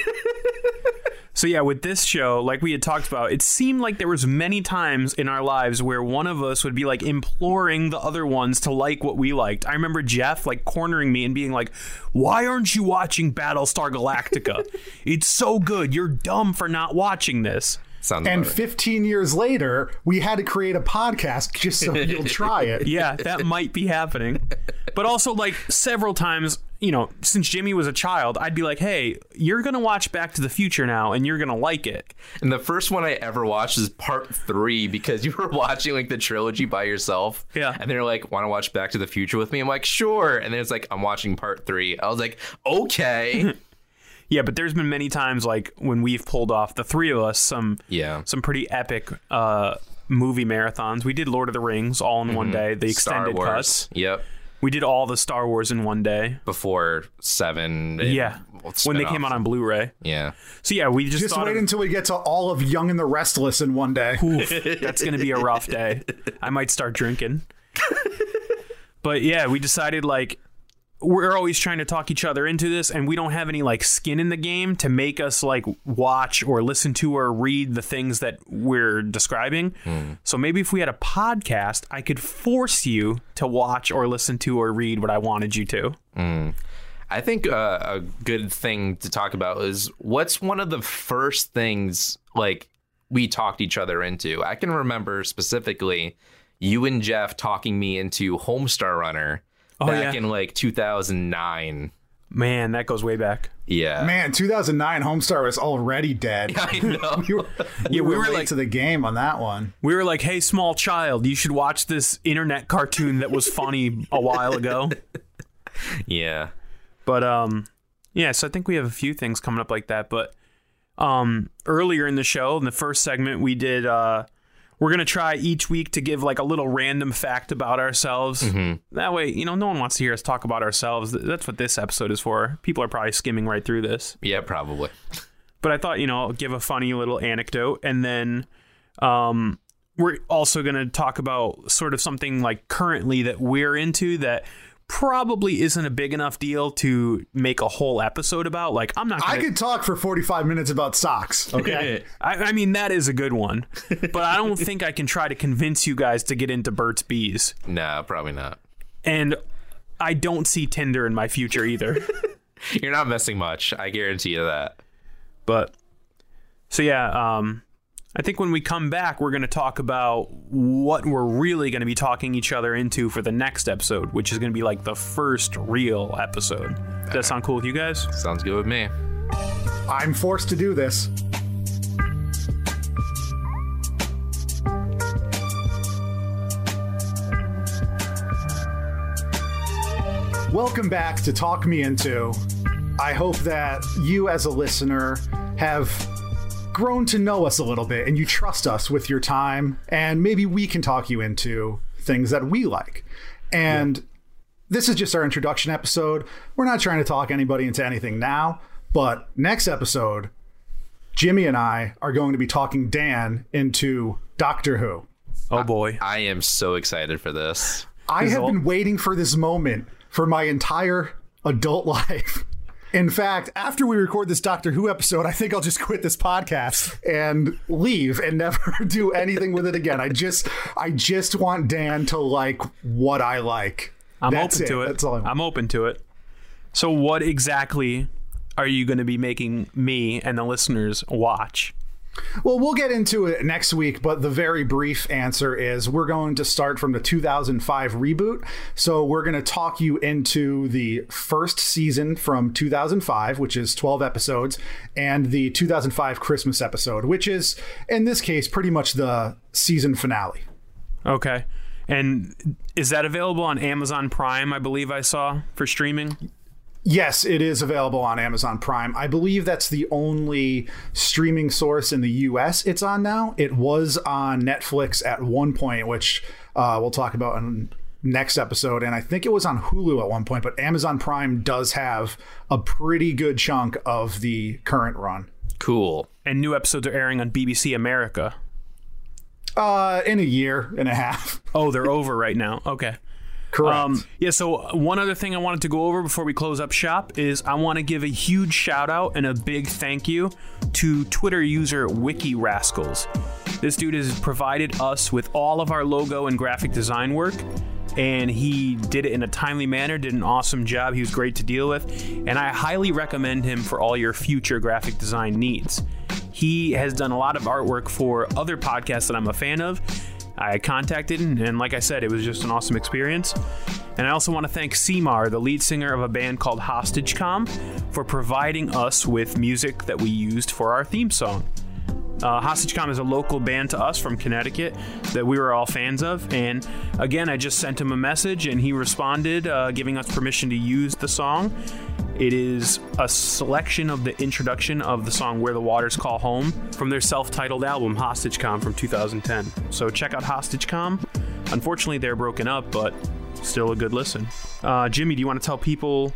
So yeah, with this show, like we had talked about, it seemed like there was many times in our lives where one of us would be like imploring the other ones to like what we liked. I remember Jeff like cornering me and being like, "Why aren't you watching Battlestar Galactica? it's so good. You're dumb for not watching this." Sounds And 15 years later, we had to create a podcast just so you'll try it. Yeah, that might be happening. But also, like several times, you know, since Jimmy was a child, I'd be like, "Hey, you're gonna watch Back to the Future now, and you're gonna like it." And the first one I ever watched is part three because you were watching like the trilogy by yourself. Yeah. And they're like, want to watch Back to the Future with me? I'm like, sure. And then it's like, I'm watching part three. I was like, okay. Yeah, but there's been many times like when we've pulled off the three of us some Yeah. some pretty epic uh movie marathons. We did Lord of the Rings all in one day, the Mm-hmm. Extended cuts. Yep. We did all the Star Wars in one day. Before seven. and Yeah. When they came spin-offs. out on Blu-ray. Yeah. So yeah, we just, Just thought wait of- until we get to all of Young and the Restless in one day. Oof, that's going to be a rough day. I might start drinking. but yeah, we decided like we're always trying to talk each other into this and we don't have any like skin in the game to make us like watch or listen to or read the things that we're describing. So maybe if we had a podcast, I could force you to watch or listen to or read what I wanted you to. I think uh, a good thing to talk about is what's one of the first things like we talked each other into. I can remember specifically you and Jeff talking me into Homestar Runner Oh, back yeah. in like 2009. Man, that goes way back. Yeah. Man, 2009 Homestar was already dead. I know. We were, Yeah, we were late like- to the game on that one. We were like, "Hey, small child, you should watch this internet cartoon that was funny a while ago." yeah. But um yeah, so I think we have a few things coming up like that. But um earlier in the show, in the first segment, we did uh we're gonna try each week to give like a little random fact about ourselves. That way, you know, no one wants to hear us talk about ourselves. That's what this episode is for. People are probably skimming right through this. Yeah, probably. But I thought, you know, I'll give a funny little anecdote and then um we're also going to talk about sort of something like currently that we're into that probably isn't a big enough deal to make a whole episode about. Like, I'm not. Gonna, I could talk for 45 minutes about socks. Okay. I, I mean, that is a good one, but I don't think I can try to convince you guys to get into Burt's Bees. No, probably not. And I don't see Tinder in my future either. You're not missing much. I guarantee you that. But so yeah, um, I think when we come back, we're going to talk about what we're really going to be talking each other into for the next episode, which is going to be like the first real episode. Does that sound cool with you guys? Sounds good with me. I'm forced to do this. Welcome back to Talk Me Into. I hope that you, as a listener, have grown to know us a little bit and you trust us with your time, and maybe we can talk you into things that we like. And this is just our introduction episode. We're not trying to talk anybody into anything now, but next episode, Jimmy and I are going to be talking Dan into Doctor Who. Oh boy. I am so excited for this. I have been waiting for this moment for my entire adult life. In fact, after we record this Doctor Who episode, I think I'll just quit this podcast and leave and never do anything with it again. I just I just want Dan to like what I like. I'm That's open to it. That's all I. I'm open to it. So, what exactly are you going to be making me and the listeners watch? Well, we'll get into it next week, but the very brief answer is we're going to start from the 2005 reboot. So we're going to talk you into the first season from 2005, which is 12 episodes, and the 2005 Christmas episode, which is, in this case, pretty much the season finale. Okay. And is that available on Amazon Prime? I believe I saw for streaming. Yes, it is available on Amazon Prime. I believe that's the only streaming source in the US it's on now. It was on Netflix at one point, which uh, we'll talk about in next episode. And I think it was on Hulu at one point, but Amazon Prime does have a pretty good chunk of the current run. Cool. And new episodes are airing on BBC America. Uh, in a year and a half. Oh, they're over right now. Okay. Correct. Um, yeah, so one other thing I wanted to go over before we close up shop is I want to give a huge shout out and a big thank you to Twitter user Wiki Rascals. This dude has provided us with all of our logo and graphic design work, and he did it in a timely manner, did an awesome job. He was great to deal with, and I highly recommend him for all your future graphic design needs. He has done a lot of artwork for other podcasts that I'm a fan of. I contacted and like I said, it was just an awesome experience. And I also want to thank Seymour, the lead singer of a band called HostageCom, for providing us with music that we used for our theme song. Uh, HostageCom is a local band to us from Connecticut that we were all fans of. And again, I just sent him a message and he responded, uh, giving us permission to use the song. It is a selection of the introduction of the song Where the Waters Call Home from their self titled album HostageCom from 2010. So check out HostageCom. Unfortunately, they're broken up, but still a good listen. Uh, Jimmy, do you want to tell people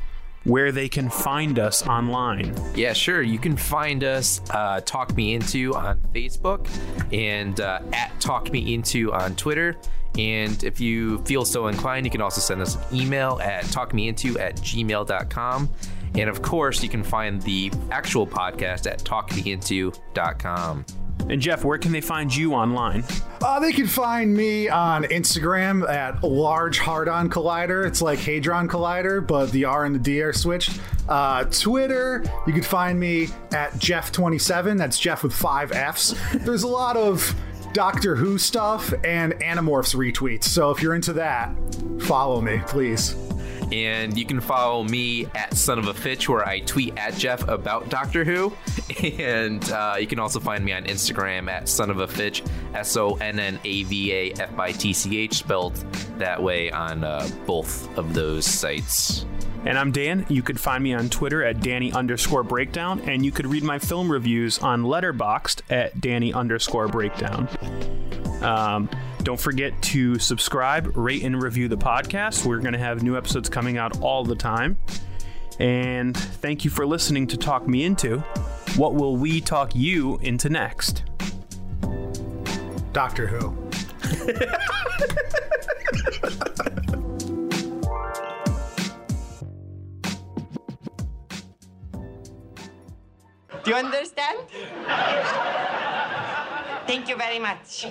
where they can find us online? Yeah, sure. You can find us uh, Talk Me Into on Facebook and uh, at Talk Me Into on Twitter. And if you feel so inclined, you can also send us an email at talkmeinto at gmail.com. And of course, you can find the actual podcast at talkmeinto.com. And Jeff, where can they find you online? Uh, they can find me on Instagram at Large Hard On Collider. It's like Hadron Collider, but the R and the D are switched. Uh, Twitter, you can find me at Jeff27. That's Jeff with five Fs. There's a lot of Doctor Who stuff and Animorphs retweets. So if you're into that, follow me, please. And you can follow me at Son of a Fitch, where I tweet at Jeff about Doctor Who. And uh, you can also find me on Instagram at Son of a Fitch, S O N N A V A F I T C H, spelled that way on uh, both of those sites. And I'm Dan. You could find me on Twitter at Danny underscore breakdown, and you could read my film reviews on Letterboxd at Danny underscore breakdown. Um, don't forget to subscribe, rate, and review the podcast. We're going to have new episodes coming out all the time. And thank you for listening to Talk Me Into. What will we talk you into next? Doctor Who. Do you understand? Thank you very much.